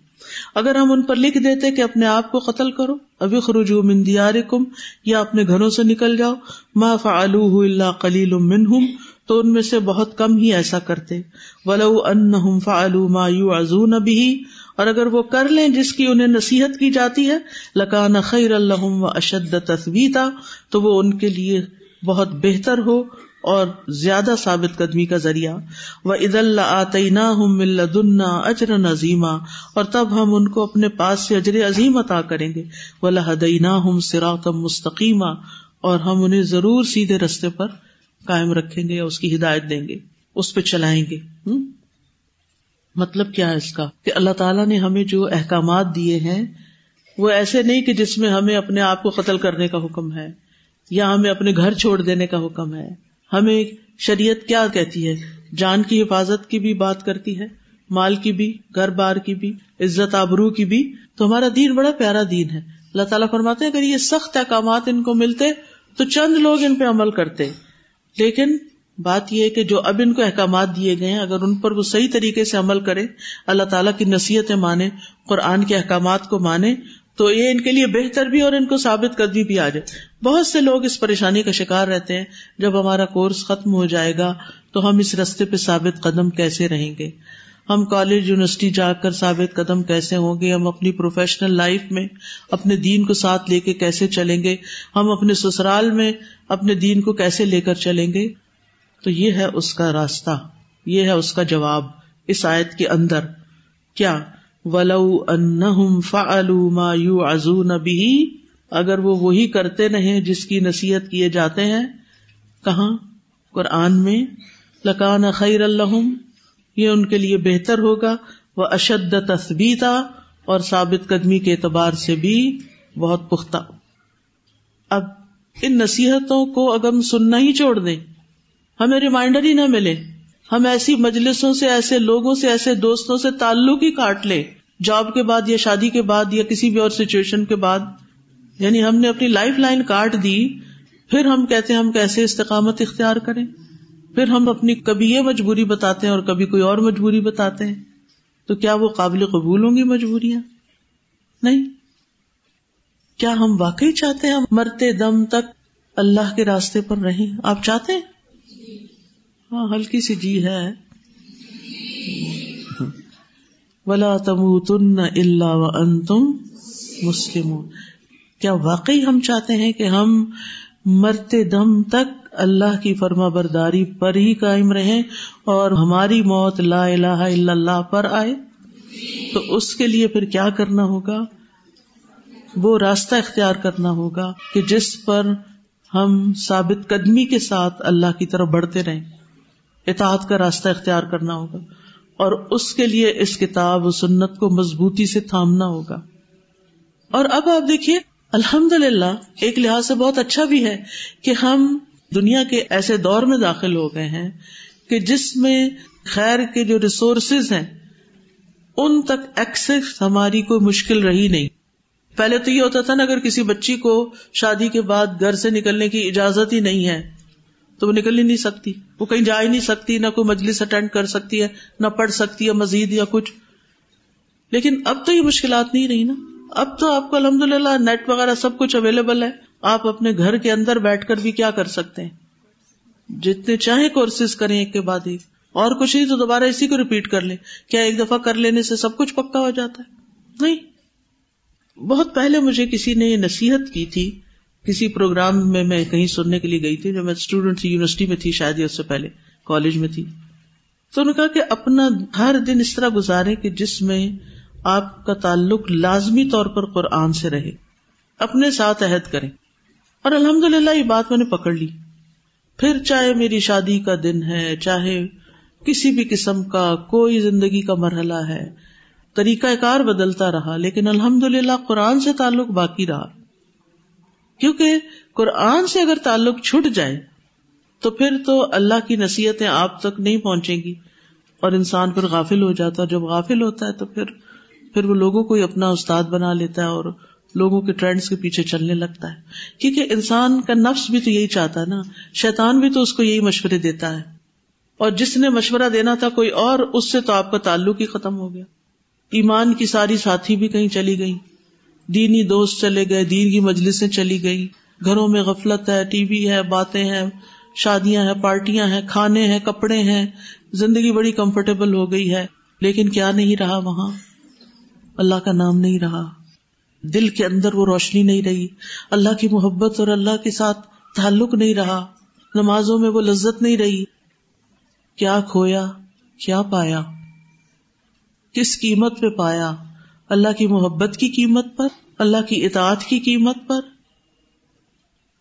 اگر ہم ان پر لکھ دیتے کہ اپنے آپ کو قتل کرو ابھی خروج من دیارکم، یا اپنے گھروں سے نکل جاؤ، ما فعلوه الا قلیل منہم، تو ان میں سے بہت کم ہی ایسا کرتے۔ ولو انہم فعلوا ما یعزون به اور اگر وہ کر لیں جس کی انہیں نصیحت کی جاتی ہے، لکان خیر الحم و اشد تصویتا تو وہ ان کے لیے بہت بہتر ہو۔ اور زیادہ ثابت قدمی کا ذریعہ۔ وہ عید اللہ آتعینہ ملدنا اجر نظیمہ اور تب ہم ان کو اپنے پاس سے اجر عظیم عطا کریں گے۔ وہ لہدینہ ہم سراتم مستقیمہ اور ہم انہیں ضرور سیدھے رستے پر قائم رکھیں گے یا اس کی ہدایت دیں گے، اس پہ چلائیں گے۔ مطلب کیا ہے اس کا؟ کہ اللہ تعالیٰ نے ہمیں جو احکامات دیے ہیں، وہ ایسے نہیں کہ جس میں ہمیں اپنے آپ کو قتل کرنے کا حکم ہے، یا ہمیں اپنے گھر چھوڑ دینے کا حکم ہے۔ ہمیں شریعت کیا کہتی ہے؟ جان کی حفاظت کی بھی بات کرتی ہے، مال کی بھی، گھر بار کی بھی، عزت آبرو کی بھی۔ تو ہمارا دین بڑا پیارا دین ہے۔ اللہ تعالیٰ فرماتے ہیں، اگر یہ سخت احکامات ان کو ملتے، تو چند لوگ ان پہ عمل کرتے۔ لیکن بات یہ کہ جو اب ان کو احکامات دیے گئے ہیں، اگر ان پر وہ صحیح طریقے سے عمل کرے، اللہ تعالیٰ کی نصیحتیں مانے، قرآن کے احکامات کو مانے تو یہ ان کے لیے بہتر بھی اور ان کو ثابت قدمی بھی آ جائے۔ بہت سے لوگ اس پریشانی کا شکار رہتے ہیں۔ جب ہمارا کورس ختم ہو جائے گا تو ہم اس رستے پہ ثابت قدم کیسے رہیں گے؟ ہم کالج، یونیورسٹی جا کر ثابت قدم کیسے ہوں گے؟ ہم اپنی پروفیشنل لائف میں اپنے دین کو ساتھ لے کے کیسے چلیں گے؟ ہم اپنے سسرال میں اپنے دین کو کیسے لے کر چلیں گے؟ تو یہ ہے اس کا راستہ، یہ ہے اس کا جواب اس آیت کے اندر۔ کیا ولو ان فعلوا یو ازو نبی اگر وہ وہی کرتے نہیں جس کی نصیحت کیے جاتے ہیں، کہاں؟ قرآن میں، لکان خیر الحم یہ ان کے لیے بہتر ہوگا وہ اشد تصبیتا اور ثابت قدمی کے اعتبار سے بھی بہت پختہ۔ اب ان نصیحتوں کو اگر ہم سننا ہی چھوڑ دیں، ہمیں ریمائنڈر ہی نہ ملے۔ ہم ایسی مجلسوں سے، ایسے لوگوں سے، ایسے دوستوں سے تعلق ہی کاٹ لے۔ جاب کے بعد یا شادی کے بعد یا کسی بھی اور سچویشن کے بعد یعنی ہم نے اپنی لائف لائن کاٹ دی، پھر ہم کہتے ہیں ہم کیسے استقامت اختیار کریں۔ پھر ہم اپنی کبھی یہ مجبوری بتاتے ہیں اور کبھی کوئی اور مجبوری بتاتے ہیں۔ تو کیا وہ قابل قبول ہوں گی مجبوریاں؟ نہیں۔ کیا ہم واقعی چاہتے ہیں مرتے دم تک اللہ کے راستے پر رہیں؟ آپ چاہتے ہیں؟ ہاں ہلکی سی جی ہے۔ ولا تم تن اللہ و ان تم مسلم کیا واقعی ہم چاہتے ہیں کہ ہم مرتے دم تک اللہ کی فرما برداری پر ہی قائم رہے اور ہماری موت لا الہ الا اللہ پر آئے؟ تو اس کے لیے پھر کیا کرنا ہوگا؟ وہ راستہ اختیار کرنا ہوگا کہ جس پر ہم ثابت قدمی کے ساتھ اللہ کی طرف بڑھتے رہیں۔ اطاعت کا راستہ اختیار کرنا ہوگا اور اس کے لیے اس کتاب و سنت کو مضبوطی سے تھامنا ہوگا۔ اور اب آپ دیکھیے الحمد للہ ایک لحاظ سے بہت اچھا بھی ہے کہ ہم دنیا کے ایسے دور میں داخل ہو گئے ہیں کہ جس میں خیر کے جو ریسورسز ہیں، ان تک ایکسس ہماری کوئی مشکل رہی نہیں۔ پہلے تو یہ ہوتا تھا نا، اگر کسی بچی کو شادی کے بعد گھر سے نکلنے کی اجازت ہی نہیں ہے تو وہ نکل ہی نہیں سکتی۔ وہ کہیں جا ہی نہیں سکتی، نہ کوئی مجلس اٹینڈ کر سکتی ہے، نہ پڑھ سکتی ہے مزید یا کچھ۔ لیکن اب تو یہ مشکلات نہیں رہی نا۔ اب تو آپ کو الحمد للہ نیٹ وغیرہ سب کچھ اویلیبل ہے۔ آپ اپنے گھر کے اندر بیٹھ کر بھی کیا کر سکتے ہیں؟ جتنے چاہے کورسز کریں ایک کے بعد ایک۔ اور کچھ نہیں تو دوبارہ اسی کو ریپیٹ کر لیں۔ کیا ایک دفعہ کر لینے سے سب کچھ پکا ہو جاتا ہے؟ نہیں۔ بہت پہلے مجھے کسی نے یہ نصیحت کی تھی کسی پروگرام میں میں کہیں سننے کے لیے گئی تھی جو میں اسٹوڈینٹ یونیورسٹی میں تھی شاید اس سے پہلے، کالج میں تھی۔ تو انہوں نے کہا کہ اپنا ہر دن اس طرح گزارے کہ جس میں آپ کا تعلق لازمی طور پر قرآن سے رہے، اپنے ساتھ عہد کریں۔ اور الحمد للہ یہ بات میں نے پکڑ لی۔ پھر چاہے میری شادی کا دن ہے، چاہے کسی بھی قسم کا کوئی زندگی کا مرحلہ ہے، طریقہ کار بدلتا رہا، لیکن الحمد للہ قرآن سے تعلق باقی رہا۔ کیونکہ قرآن سے اگر تعلق چھٹ جائے تو پھر تو اللہ کی نصیحتیں آپ تک نہیں پہنچے گی اور انسان پھر غافل ہو جاتا ہے۔ جب غافل ہوتا ہے تو پھر پھر وہ لوگوں کو ہی اپنا استاد بنا لیتا ہے اور لوگوں کے ٹرینڈس کے پیچھے چلنے لگتا ہے۔ کیونکہ انسان کا نفس بھی تو یہی چاہتا ہے نا۔ شیطان بھی تو اس کو یہی مشورے دیتا ہے۔ اور جس نے مشورہ دینا تھا کوئی اور، اس سے تو آپ کا تعلق ہی ختم ہو گیا۔ ایمان کی ساری ساتھی بھی کہیں چلی گئی دینی دوست چلے گئے، دین کی مجلسیں چلی گئی گھروں میں غفلت ہے، ٹی وی ہے، باتیں ہیں، شادیاں ہیں، پارٹیاں ہیں، کھانے ہیں، کپڑے ہیں۔ زندگی بڑی کمفرٹیبل ہو گئی ہے، لیکن کیا نہیں رہا وہاں؟ اللہ کا نام نہیں رہا۔ دل کے اندر وہ روشنی نہیں رہی۔ اللہ کی محبت اور اللہ کے ساتھ تعلق نہیں رہا۔ نمازوں میں وہ لذت نہیں رہی۔ کیا کھویا، کیا پایا؟ کس قیمت پہ پایا؟ اللہ کی محبت کی قیمت پر؟ اللہ کی اطاعت کی قیمت پر،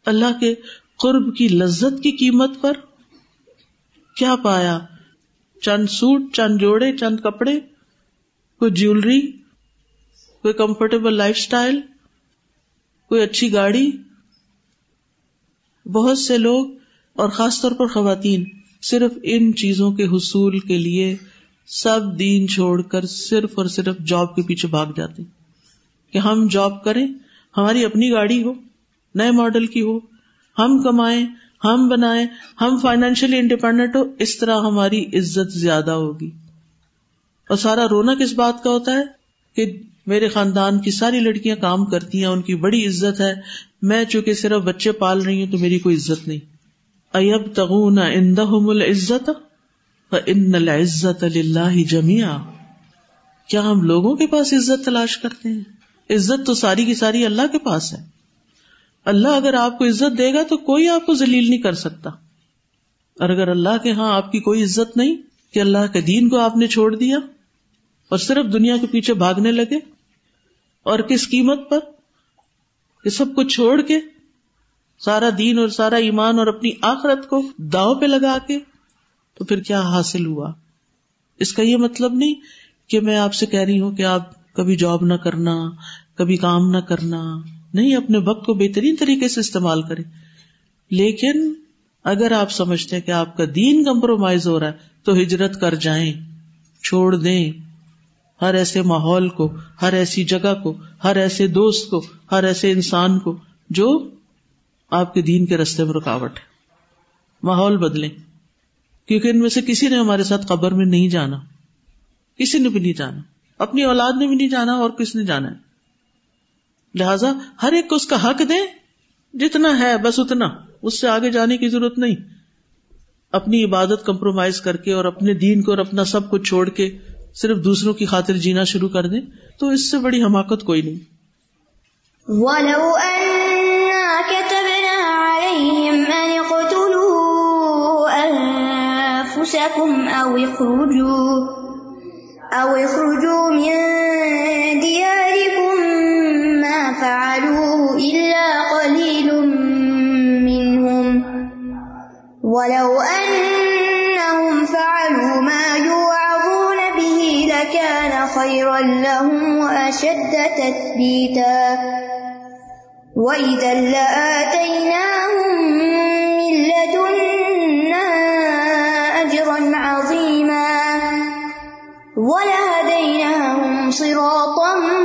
اللہ کے قرب کی لذت کی قیمت پر۔ کیا پایا؟ چند سوٹ، چند جوڑے، چند کپڑے، کوئی جیولری، کوئی کمفرٹیبل لائف اسٹائل کوئی اچھی گاڑی۔ بہت سے لوگ اور خاص طور پر خواتین صرف ان چیزوں کے حصول کے لیے سب دین چھوڑ کر صرف اور صرف جاب کے پیچھے بھاگ جاتے۔ کہ ہم جاب کریں، ہماری اپنی گاڑی ہو، نئے ماڈل کی ہو، ہم کمائیں، ہم بنائیں، ہم فائنینشلی انڈیپینڈنٹ ہو، اس طرح ہماری عزت زیادہ ہوگی۔ اور سارا رونا کس بات کا ہوتا ہے کہ میرے خاندان کی ساری لڑکیاں کام کرتی ہیں، ان کی بڑی عزت ہے۔ میں چونکہ صرف بچے پال رہی ہوں تو میری کوئی عزت نہیں۔ ایب تغون اندہم العزت ان العزت للہ جمیا کیا ہم لوگوں کے پاس عزت تلاش کرتے ہیں؟ عزت تو ساری کی ساری اللہ کے پاس ہے۔ اللہ اگر آپ کو عزت دے گا تو کوئی آپ کو ذلیل نہیں کر سکتا۔ اور اگر اللہ کے ہاں آپ کی کوئی عزت نہیں کہ اللہ کے دین کو آپ نے چھوڑ دیا اور صرف دنیا کے پیچھے بھاگنے لگے اور کس قیمت پر؟ یہ سب کچھ چھوڑ کے سارا دین اور سارا ایمان اور اپنی آخرت کو داؤ پہ لگا کے تو پھر کیا حاصل ہوا؟ اس کا یہ مطلب نہیں کہ میں آپ سے کہہ رہی ہوں کہ آپ کبھی جاب نہ کرنا، کبھی کام نہ کرنا، نہیں، اپنے وقت کو بہترین طریقے سے استعمال کرے لیکن اگر آپ سمجھتے ہیں کہ آپ کا دین کمپرومائز ہو رہا ہے، تو ہجرت کر جائیں، چھوڑ دیں۔ ہر ایسے ماحول کو، ہر ایسی جگہ کو، ہر ایسے دوست کو، ہر ایسے انسان کو جو آپ کے دین کے رستے میں رکاوٹ ہے۔ ماحول بدلیں۔ کیونکہ ان میں سے کسی نے ہمارے ساتھ قبر میں نہیں جانا، کسی نے بھی نہیں جانا۔ اپنی اولاد نے بھی نہیں جانا اور کس نے جانا ہے۔ لہذا ہر ایک کو اس کا حق دیں، جتنا ہے بس اتنا، اس سے آگے جانے کی ضرورت نہیں۔ اپنی عبادت کمپرومائز کر کے اور اپنے دین کو اور اپنا سب کچھ چھوڑ کے صرف دوسروں کی خاطر جینا شروع کر دیں، تو اس سے بڑی حماقت کوئی نہیں۔ وَلَوْ أَنَّا كَتَبْنَا عَلَيْهِمْ أَنِ اقْتُلُوا أَنفُسَكُمْ أَوْ اخْرُجُوا أَوْ اخْرُجُوا مِن دِيَارِكُمْ مَا فَعَلُوهُ إِلَّا قَلِيلٌ مِّنْهُمْ. وَلَوْ أَنَّهُمْ فَعَلُوا مَا يُوعَظُونَ بِهِ لَكَانَ خَيْرًا لَّهُمْ وَأَشَدَّ تَثْبِيتًا. وَإِذًا لَّآتَيْنَاهُم مِّن لَّدُنَّا صِرَاطًا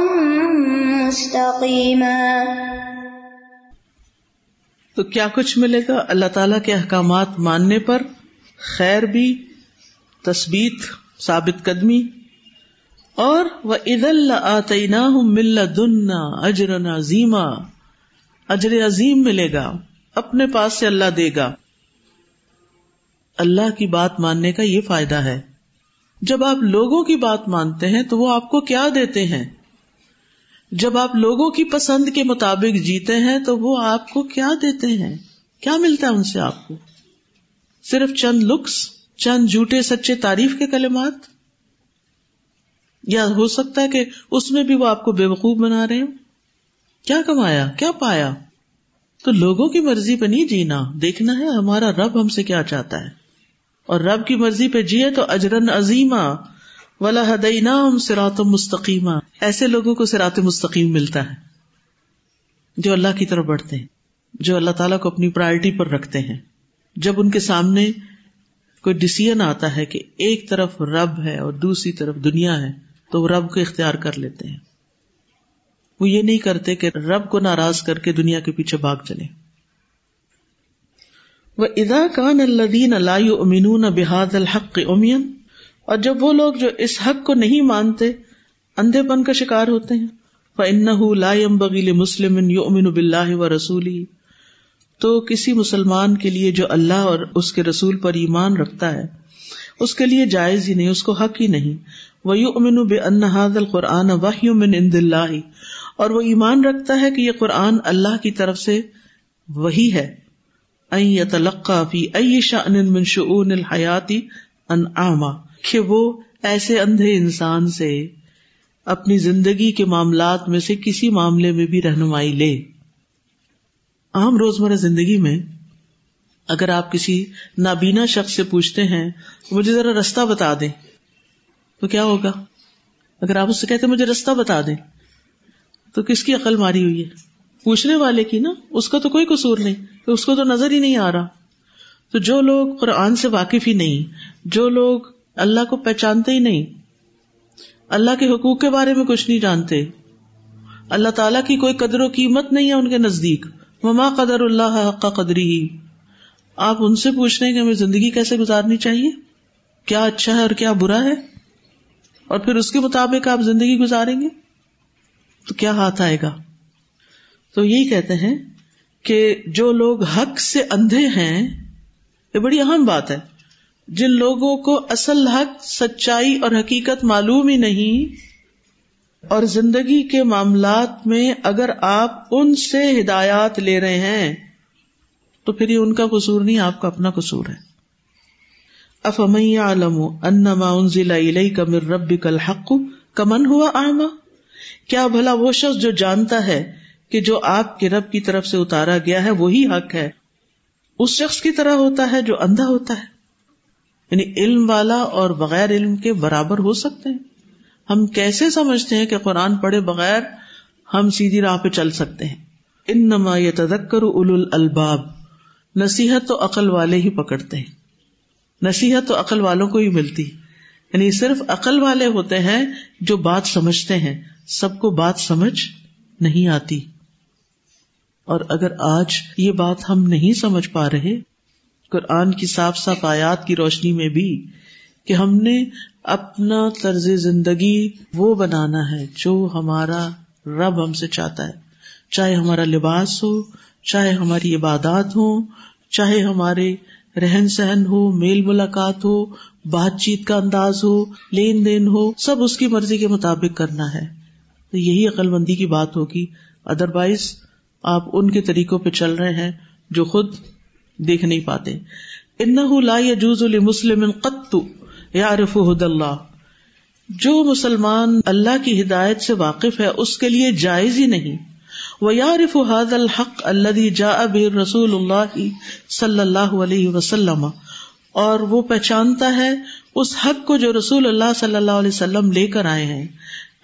مُّسْتَقِيمًا تو کیا کچھ ملے گا اللہ تعالیٰ کے احکامات ماننے پر؟ خیر بھی، تثبیت، ثابت قدمی۔ اور وہ عید اللہ آتعینہ مل دنا اجر عظیمہ اجر عظیم ملے گا، اپنے پاس سے اللہ دے گا۔ اللہ کی بات ماننے کا یہ فائدہ ہے۔ جب آپ لوگوں کی بات مانتے ہیں تو وہ آپ کو کیا دیتے ہیں؟ جب آپ لوگوں کی پسند کے مطابق جیتے ہیں تو وہ آپ کو کیا دیتے ہیں؟ کیا ملتا ہے ان سے آپ کو؟ صرف چند لکس، چند جھوٹے سچے تعریف کے کلمات؟ یا ہو سکتا ہے کہ اس میں بھی وہ آپ کو بے وقوف بنا رہے ہوں؟ کیا کمایا؟ کیا پایا؟ تو لوگوں کی مرضی پہ نہیں جینا، دیکھنا ہے ہمارا رب ہم سے کیا چاہتا ہے۔ اور رب کی مرضی پہ جیے تو اجرن عظیمہ ولا ہدعینہ سرات مستقیمہ ایسے لوگوں کو سرات مستقیم ملتا ہے جو اللہ کی طرف بڑھتے ہیں، جو اللہ تعالیٰ کو اپنی پرائرٹی پر رکھتے ہیں۔ جب ان کے سامنے کوئی ڈسیزن آتا ہے کہ ایک طرف رب ہے اور دوسری طرف دنیا ہے، تو وہ رب کو اختیار کر لیتے ہیں۔ وہ یہ نہیں کرتے کہ رب کو ناراض کر کے دنیا کے پیچھے بھاگ چلے۔ وہ ادا کان الدین اللہ امین بحاد الحق امین اور جب وہ لوگ جو اس حق کو نہیں مانتے، اندھے پن کا شکار ہوتے ہیں۔ فن لائم بغیل مسلم یو امین بلّہ و رسولی تو کسی مسلمان کے لیے جو اللہ اور اس کے رسول پر ایمان رکھتا ہے، اس کے لیے جائز ہی نہیں، اس کو حق ہی نہیں۔ وہ یو امین بے انحاد القرآن واہ من ان دلہ اور وہ ایمان رکھتا ہے کہ یہ قرآن اللہ کی طرف سے وہی ہے۔ فی ائی شان من شعون الحیاتی ان کہ وہ ایسے اندھے انسان سے اپنی زندگی کے معاملات میں سے کسی معاملے میں بھی رہنمائی لے۔ عام روزمرہ زندگی میں اگر آپ کسی نابینا شخص سے پوچھتے ہیں، مجھے ذرا رستہ بتا دیں۔ تو کیا ہوگا؟ اگر آپ اس سے کہتے مجھے رستہ بتا دیں۔ تو کس کی عقل ماری ہوئی ہے؟ پوچھنے والے کی نا؟ اس کا تو کوئی قصور نہیں۔ اس کو تو نظر ہی نہیں آ رہا۔ تو جو لوگ قرآن سے واقف ہی نہیں، جو لوگ اللہ کو پہچانتے ہی نہیں، اللہ کے حقوق کے بارے میں کچھ نہیں جانتے۔ اللہ تعالیٰ کی کوئی قدر و قیمت نہیں ہے ان کے نزدیک۔ مما قدر اللہ کا قدری ہی آپ ان سے پوچھ رہے ہیں کہ ہمیں زندگی کیسے گزارنی چاہیے؟ کیا اچھا ہے اور کیا برا ہے؟ اور پھر اس کے مطابق آپ زندگی گزاریں گے؟ تو کیا ہاتھ آئے گا؟ تو یہی کہتے ہیں کہ جو لوگ حق سے اندھے ہیں، یہ بڑی اہم بات ہے۔ جن لوگوں کو اصل حق، سچائی اور حقیقت معلوم ہی نہیں، اور زندگی کے معاملات میں اگر آپ ان سے ہدایات لے رہے ہیں، تو پھر یہ ان کا قصور نہیں، آپ کا اپنا قصور ہے۔ علم انما انزل الیک من ربک الحق، کمن ہوا آما کیا بھلا وہ شخص جو جانتا ہے کہ جو آپ کے رب کی طرف سے اتارا گیا ہے، وہی حق ہے۔ اس شخص کی طرح ہوتا ہے جو اندھا ہوتا ہے۔ یعنی علم والا اور بغیر علم کے برابر ہو سکتے ہیں۔ ہم کیسے سمجھتے ہیں کہ قرآن پڑھے بغیر ہم سیدھی راہ پہ چل سکتے ہیں؟ ان نما یہ تدکر اول الباب نصیحت تو عقل والے ہی پکڑتے ہیں۔ نصیحت تو عقل والوں کو ہی ملتی۔ یعنی صرف عقل والے ہوتے ہیں جو بات سمجھتے ہیں۔ سب کو بات سمجھ نہیں آتی۔ اور اگر آج یہ بات ہم نہیں سمجھ پا رہے، قرآن کی صاف صاف آیات کی روشنی میں بھی کہ ہم نے اپنا طرز زندگی وہ بنانا ہے جو ہمارا رب ہم سے چاہتا ہے۔ چاہے ہمارا لباس ہو، چاہے ہماری عبادات ہو چاہے ہمارے رہن سہن ہو، میل ملاقات ہو، بات چیت کا انداز ہو، لین دین ہو، سب اس کی مرضی کے مطابق کرنا ہے۔ تو یہی عقل مندی کی بات ہوگی۔ ادر وائز آپ ان کے طریقوں پہ چل رہے ہیں جو خود دیکھ نہیں پاتے۔ ان لا يجوز لمسلم قط يعرف هدى اللہ۔ جو مسلمان اللہ کی ہدایت سے واقف ہے، اس کے لیے جائز ہی نہیں۔ وہ یارف هذا الحق الذي جاء به رسول اللہ صلی اللہ علیہ وسلم۔ اور وہ پہچانتا ہے اس حق کو جو رسول اللہ صلی اللہ علیہ وسلم لے کر آئے ہیں۔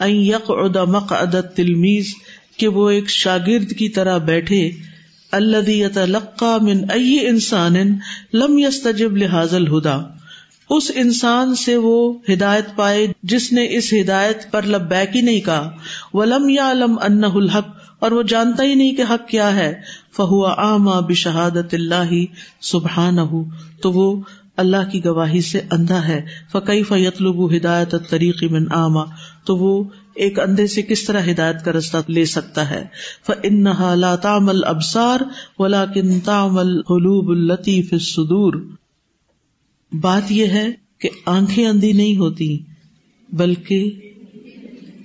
ان يقعد مقعد التلميذ کہ وہ ایک شاگرد کی طرح بیٹھے اللہ من ائی انسان لم يستجب لهذا الهدى اس انسان سے وہ ہدایت پائے جس نے اس ہدایت پر لبیک ہی نہیں کہا۔ ولم يعلم انه الحق، اور وہ جانتا ہی نہیں کہ حق کیا ہے۔ فہو آما بشہادت اللہ سبحان تو وہ اللہ کی گواہی سے اندھا ہے۔ فقی فیتلب ہدایت طریقی من آما۔ تو وہ ایک اندھے سے کس طرح ہدایت کا رستہ لے سکتا ہے؟ فن لا تامل ابسار ولا کن تامل حلوب الطیف الصدور۔ بات یہ ہے کہ آنکھیں اندھی نہیں ہوتی، بلکہ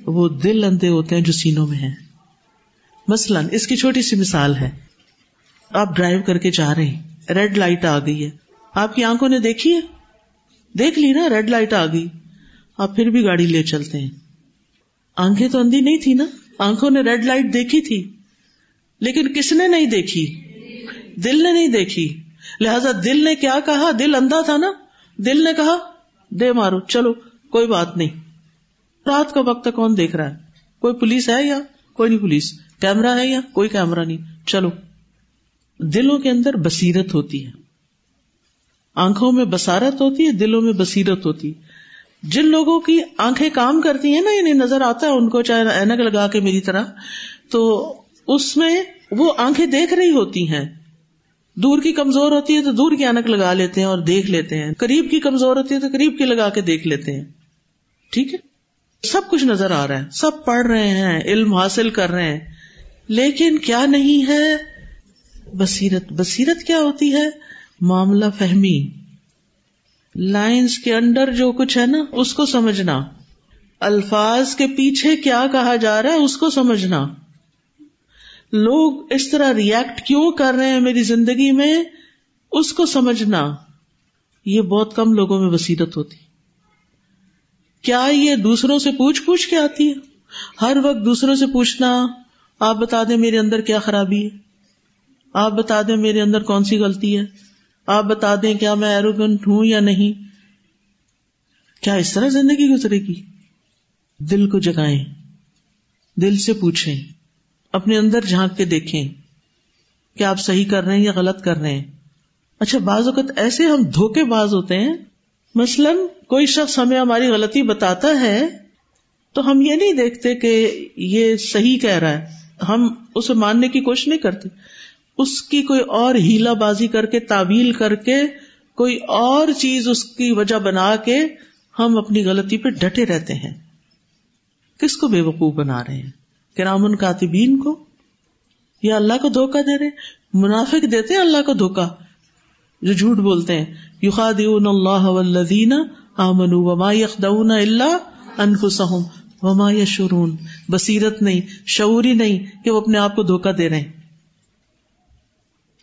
وہ دل اندھے ہوتے ہیں جو سینوں میں ہیں۔ مثلاً، اس کی چھوٹی سی مثال ہے۔ آپ ڈرائیو کر کے جا رہے ہیں، ریڈ لائٹ آ گئی ہے۔ آپ کی آنکھوں نے دیکھی ہے؟ دیکھ لی نا، ریڈ لائٹ آ گئی۔ آپ پھر بھی گاڑی لے چلتے ہیں۔ آنکھیں تو اندھی نہیں تھی نا؟ آنکھوں نے ریڈ لائٹ دیکھی تھی۔ لیکن کس نے نہیں دیکھی؟ دل نے نہیں دیکھی۔ لہذا دل نے کیا کہا؟ دل اندھا تھا نا؟ دل نے کہا، دے مارو، چلو، کوئی بات نہیں۔ رات کا وقت کون دیکھ رہا ہے؟ کوئی پولیس ہے یا کوئی نہیں پولیس؟ کیمرا ہے یا کوئی کیمرا نہیں؟ چلو۔ دلوں کے اندر بصیرت ہوتی ہے۔ آنکھوں میں بسارت ہوتی ہے، دلوں میں بصیرت ہوتی جن لوگوں کی آنکھیں کام کرتی ہیں نا یعنی نظر آتا ہے ان کو، چاہے اینک لگا کے میری طرح، تو اس میں وہ آنکھیں دیکھ رہی ہوتی ہیں۔ دور کی کمزور ہوتی ہے تو دور کی اینک لگا لیتے ہیں اور دیکھ لیتے ہیں۔ قریب کی کمزور ہوتی ہے تو قریب کی لگا کے دیکھ لیتے ہیں۔ ٹھیک ہے؟ سب کچھ نظر آ رہا ہے۔ سب پڑھ رہے ہیں، علم حاصل کر رہے ہیں۔ لیکن کیا نہیں ہے؟ بصیرت بصیرت کیا ہوتی ہے؟ معاملہ فہمی۔ لائنس کے انڈر جو کچھ ہے نا، اس کو سمجھنا۔ الفاظ کے پیچھے کیا کہا جا رہا ہے، اس کو سمجھنا۔ لوگ اس طرح ریئیکٹ کیوں کر رہے ہیں میری زندگی میں؟ اس کو سمجھنا۔ یہ بہت کم لوگوں میں بصیرت ہوتی۔ کیا یہ دوسروں سے پوچھ پوچھ کے آتی ہے؟ ہر وقت دوسروں سے پوچھنا، آپ بتا دیں میرے اندر کیا خرابی ہے؟ آپ بتا دیں میرے اندر کون سی غلطی ہے؟ آپ بتا دیں کیا میں ایروگنٹ ہوں یا نہیں؟ کیا اس طرح زندگی گزرے گی؟ دل کو جگائیں، دل سے پوچھیں، اپنے اندر جھانک کے دیکھیں، کہ آپ صحیح کر رہے ہیں یا غلط کر رہے ہیں۔ اچھا بعض اوقات ایسے ہم دھوکے باز ہوتے ہیں، مثلاً کوئی شخص ہمیں ہماری غلطی بتاتا ہے، تو ہم یہ نہیں دیکھتے کہ یہ صحیح کہہ رہا ہے۔ ہم اسے ماننے کی کوشش نہیں کرتے۔ اس کی کوئی اور ہیلا بازی کر کے، تعویل کر کے، کوئی اور چیز اس کی وجہ بنا کے ہم اپنی غلطی پہ ڈٹے رہتے ہیں۔ کس کو بے وقوف بنا رہے ہیں؟ کرامن کاتبین کو؟ یا اللہ کو دھوکا دے رہے منافق دیتے ہیں اللہ کو دھوکا جو جھوٹ بولتے ہیں، یخادعون اللہ والذین آمنوا وما یخدعون الا انفسهم وما یشعرون۔ بصیرت نہیں، شعوری نہیں کہ وہ اپنے آپ کو دھوکا دے رہے ہیں۔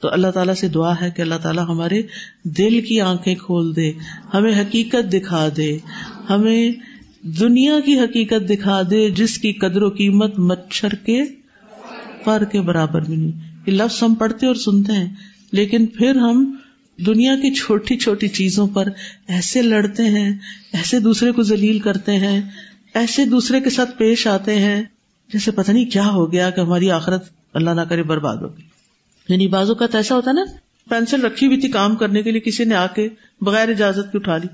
تو اللہ تعالیٰ سے دعا ہے کہ اللہ تعالیٰ ہمارے دل کی آنکھیں کھول دے، ہمیں حقیقت دکھا دے، ہمیں دنیا کی حقیقت دکھا دے، جس کی قدر و قیمت مچھر کے پر کے برابر بھی نہیں۔ یہ لفظ ہم پڑھتے اور سنتے ہیں، لیکن پھر ہم دنیا کی چھوٹی چھوٹی چیزوں پر ایسے لڑتے ہیں، ایسے دوسرے کو ذلیل کرتے ہیں، ایسے دوسرے کے ساتھ پیش آتے ہیں، جیسے پتہ نہیں کیا ہو گیا کہ ہماری آخرت اللہ نہ کرے برباد ہوگی یعنی بازو کا ایسا ہوتا نا، پینسل رکھی ہوئی تھی کام کرنے کے لیے، کسی نے آ کے بغیر اجازت کی اٹھا لی۔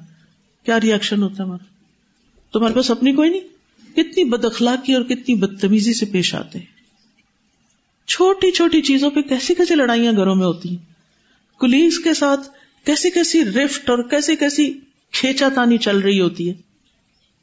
کیا ریئیکشن ہوتا ہے ہمارا؟ تمہارے پاس اپنی کوئی نہیں؟ کتنی بد اخلاقی اور کتنی بدتمیزی سے پیش آتے ہیں۔ چھوٹی چھوٹی چیزوں پہ کیسی کیسی لڑائیاں گھروں میں ہوتی ہیں۔ کلیگس کے ساتھ کیسی کیسی رفٹ اور کیسی کیسی کھینچا تانی چل رہی ہوتی ہے۔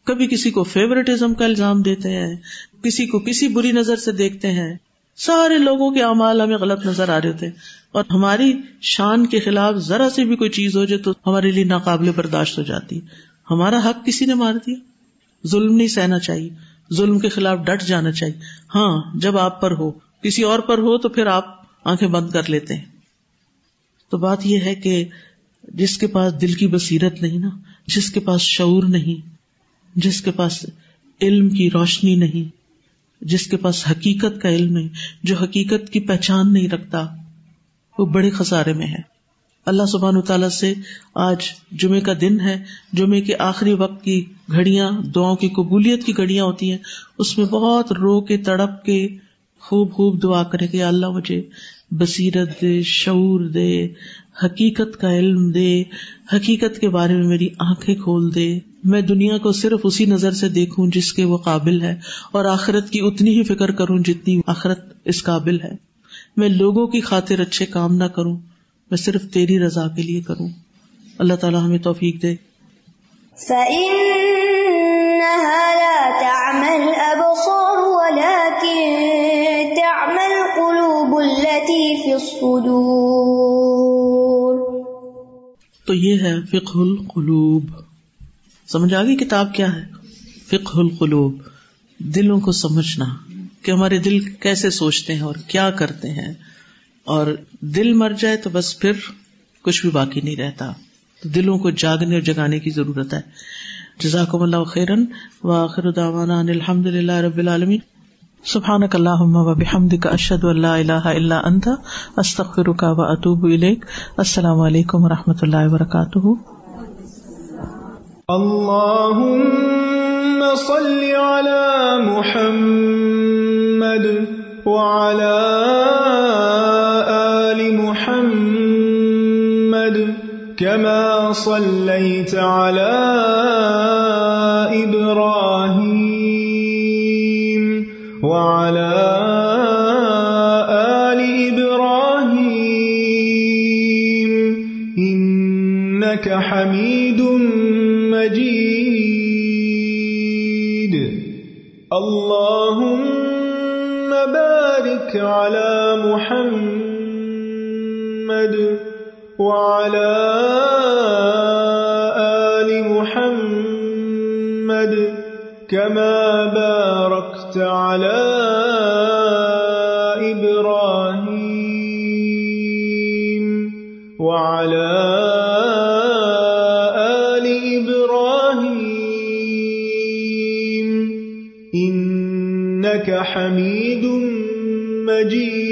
کبھی کسی کو فیوریٹزم کا الزام دیتے ہیں، کسی کو کسی بری نظر سے دیکھتے ہیں۔ سارے لوگوں کے اعمال ہمیں غلط نظر آ رہے تھے اور ہماری شان کے خلاف ذرا سی بھی کوئی چیز ہو جائے تو ہمارے لیے ناقابل برداشت ہو جاتی۔ ہمارا حق کسی نے مار دیا۔ ظلم نہیں سہنا چاہیے۔ ظلم کے خلاف ڈٹ جانا چاہیے۔ ہاں جب آپ پر ہو، کسی اور پر ہو تو پھر آپ آنکھیں بند کر لیتے ہیں۔ تو بات یہ ہے کہ جس کے پاس دل کی بصیرت نہیں نا، جس کے پاس شعور نہیں، جس کے پاس علم کی روشنی نہیں جس کے پاس حقیقت کا علم نہیں جو حقیقت کی پہچان نہیں رکھتا، وہ بڑے خسارے میں ہے۔ اللہ سبحان تعالیٰ سے آج جمعے کا دن ہے جمعے کے آخری وقت کی گھڑیاں، دعاؤں کی قبولیت کی گھڑیاں ہوتی ہیں۔ اس میں بہت رو کے، تڑپ کے خوب خوب دعا کرے کہ اللہ مجھے بصیرت دے، شعور دے، حقیقت کا علم دے، حقیقت کے بارے میں میری آنکھیں کھول دے۔ میں دنیا کو صرف اسی نظر سے دیکھوں جس کے وہ قابل ہے اور آخرت کی اتنی ہی فکر کروں جتنی آخرت اس قابل ہے۔ میں لوگوں کی خاطر اچھے کام نہ کروں میں صرف تیری رضا کے لیے کروں۔ اللہ تعالیٰ ہمیں توفیق دے۔ تو یہ ہے فقہ القلوب۔ سمجھ آ گئی کتاب کیا ہے؟ فقہ القلوب، دلوں کو سمجھنا، کہ ہمارے دل کیسے سوچتے ہیں اور کیا کرتے ہیں۔ اور دل مر جائے تو بس پھر کچھ بھی باقی نہیں رہتا۔ تو دلوں کو جاگنے اور جگانے کی ضرورت ہے۔ جزاکم اللہ خیرن، وآخر دعوانا ان الحمد للہ رب العالمین۔ سبحانک اللہم و بحمدک، اشہد ان لا الہ الا انت، استغفرک و اتوب الیک۔ السلام علیکم و رحمۃ اللہ وبرکاتہ۔ اللهم صل على محمد وعلى آل محمد كما صليت على إبراهيم وعلى آل إبراهيم إنك حميد اللهم بارك على محمد وعلى آل محمد كما باركت على مجید.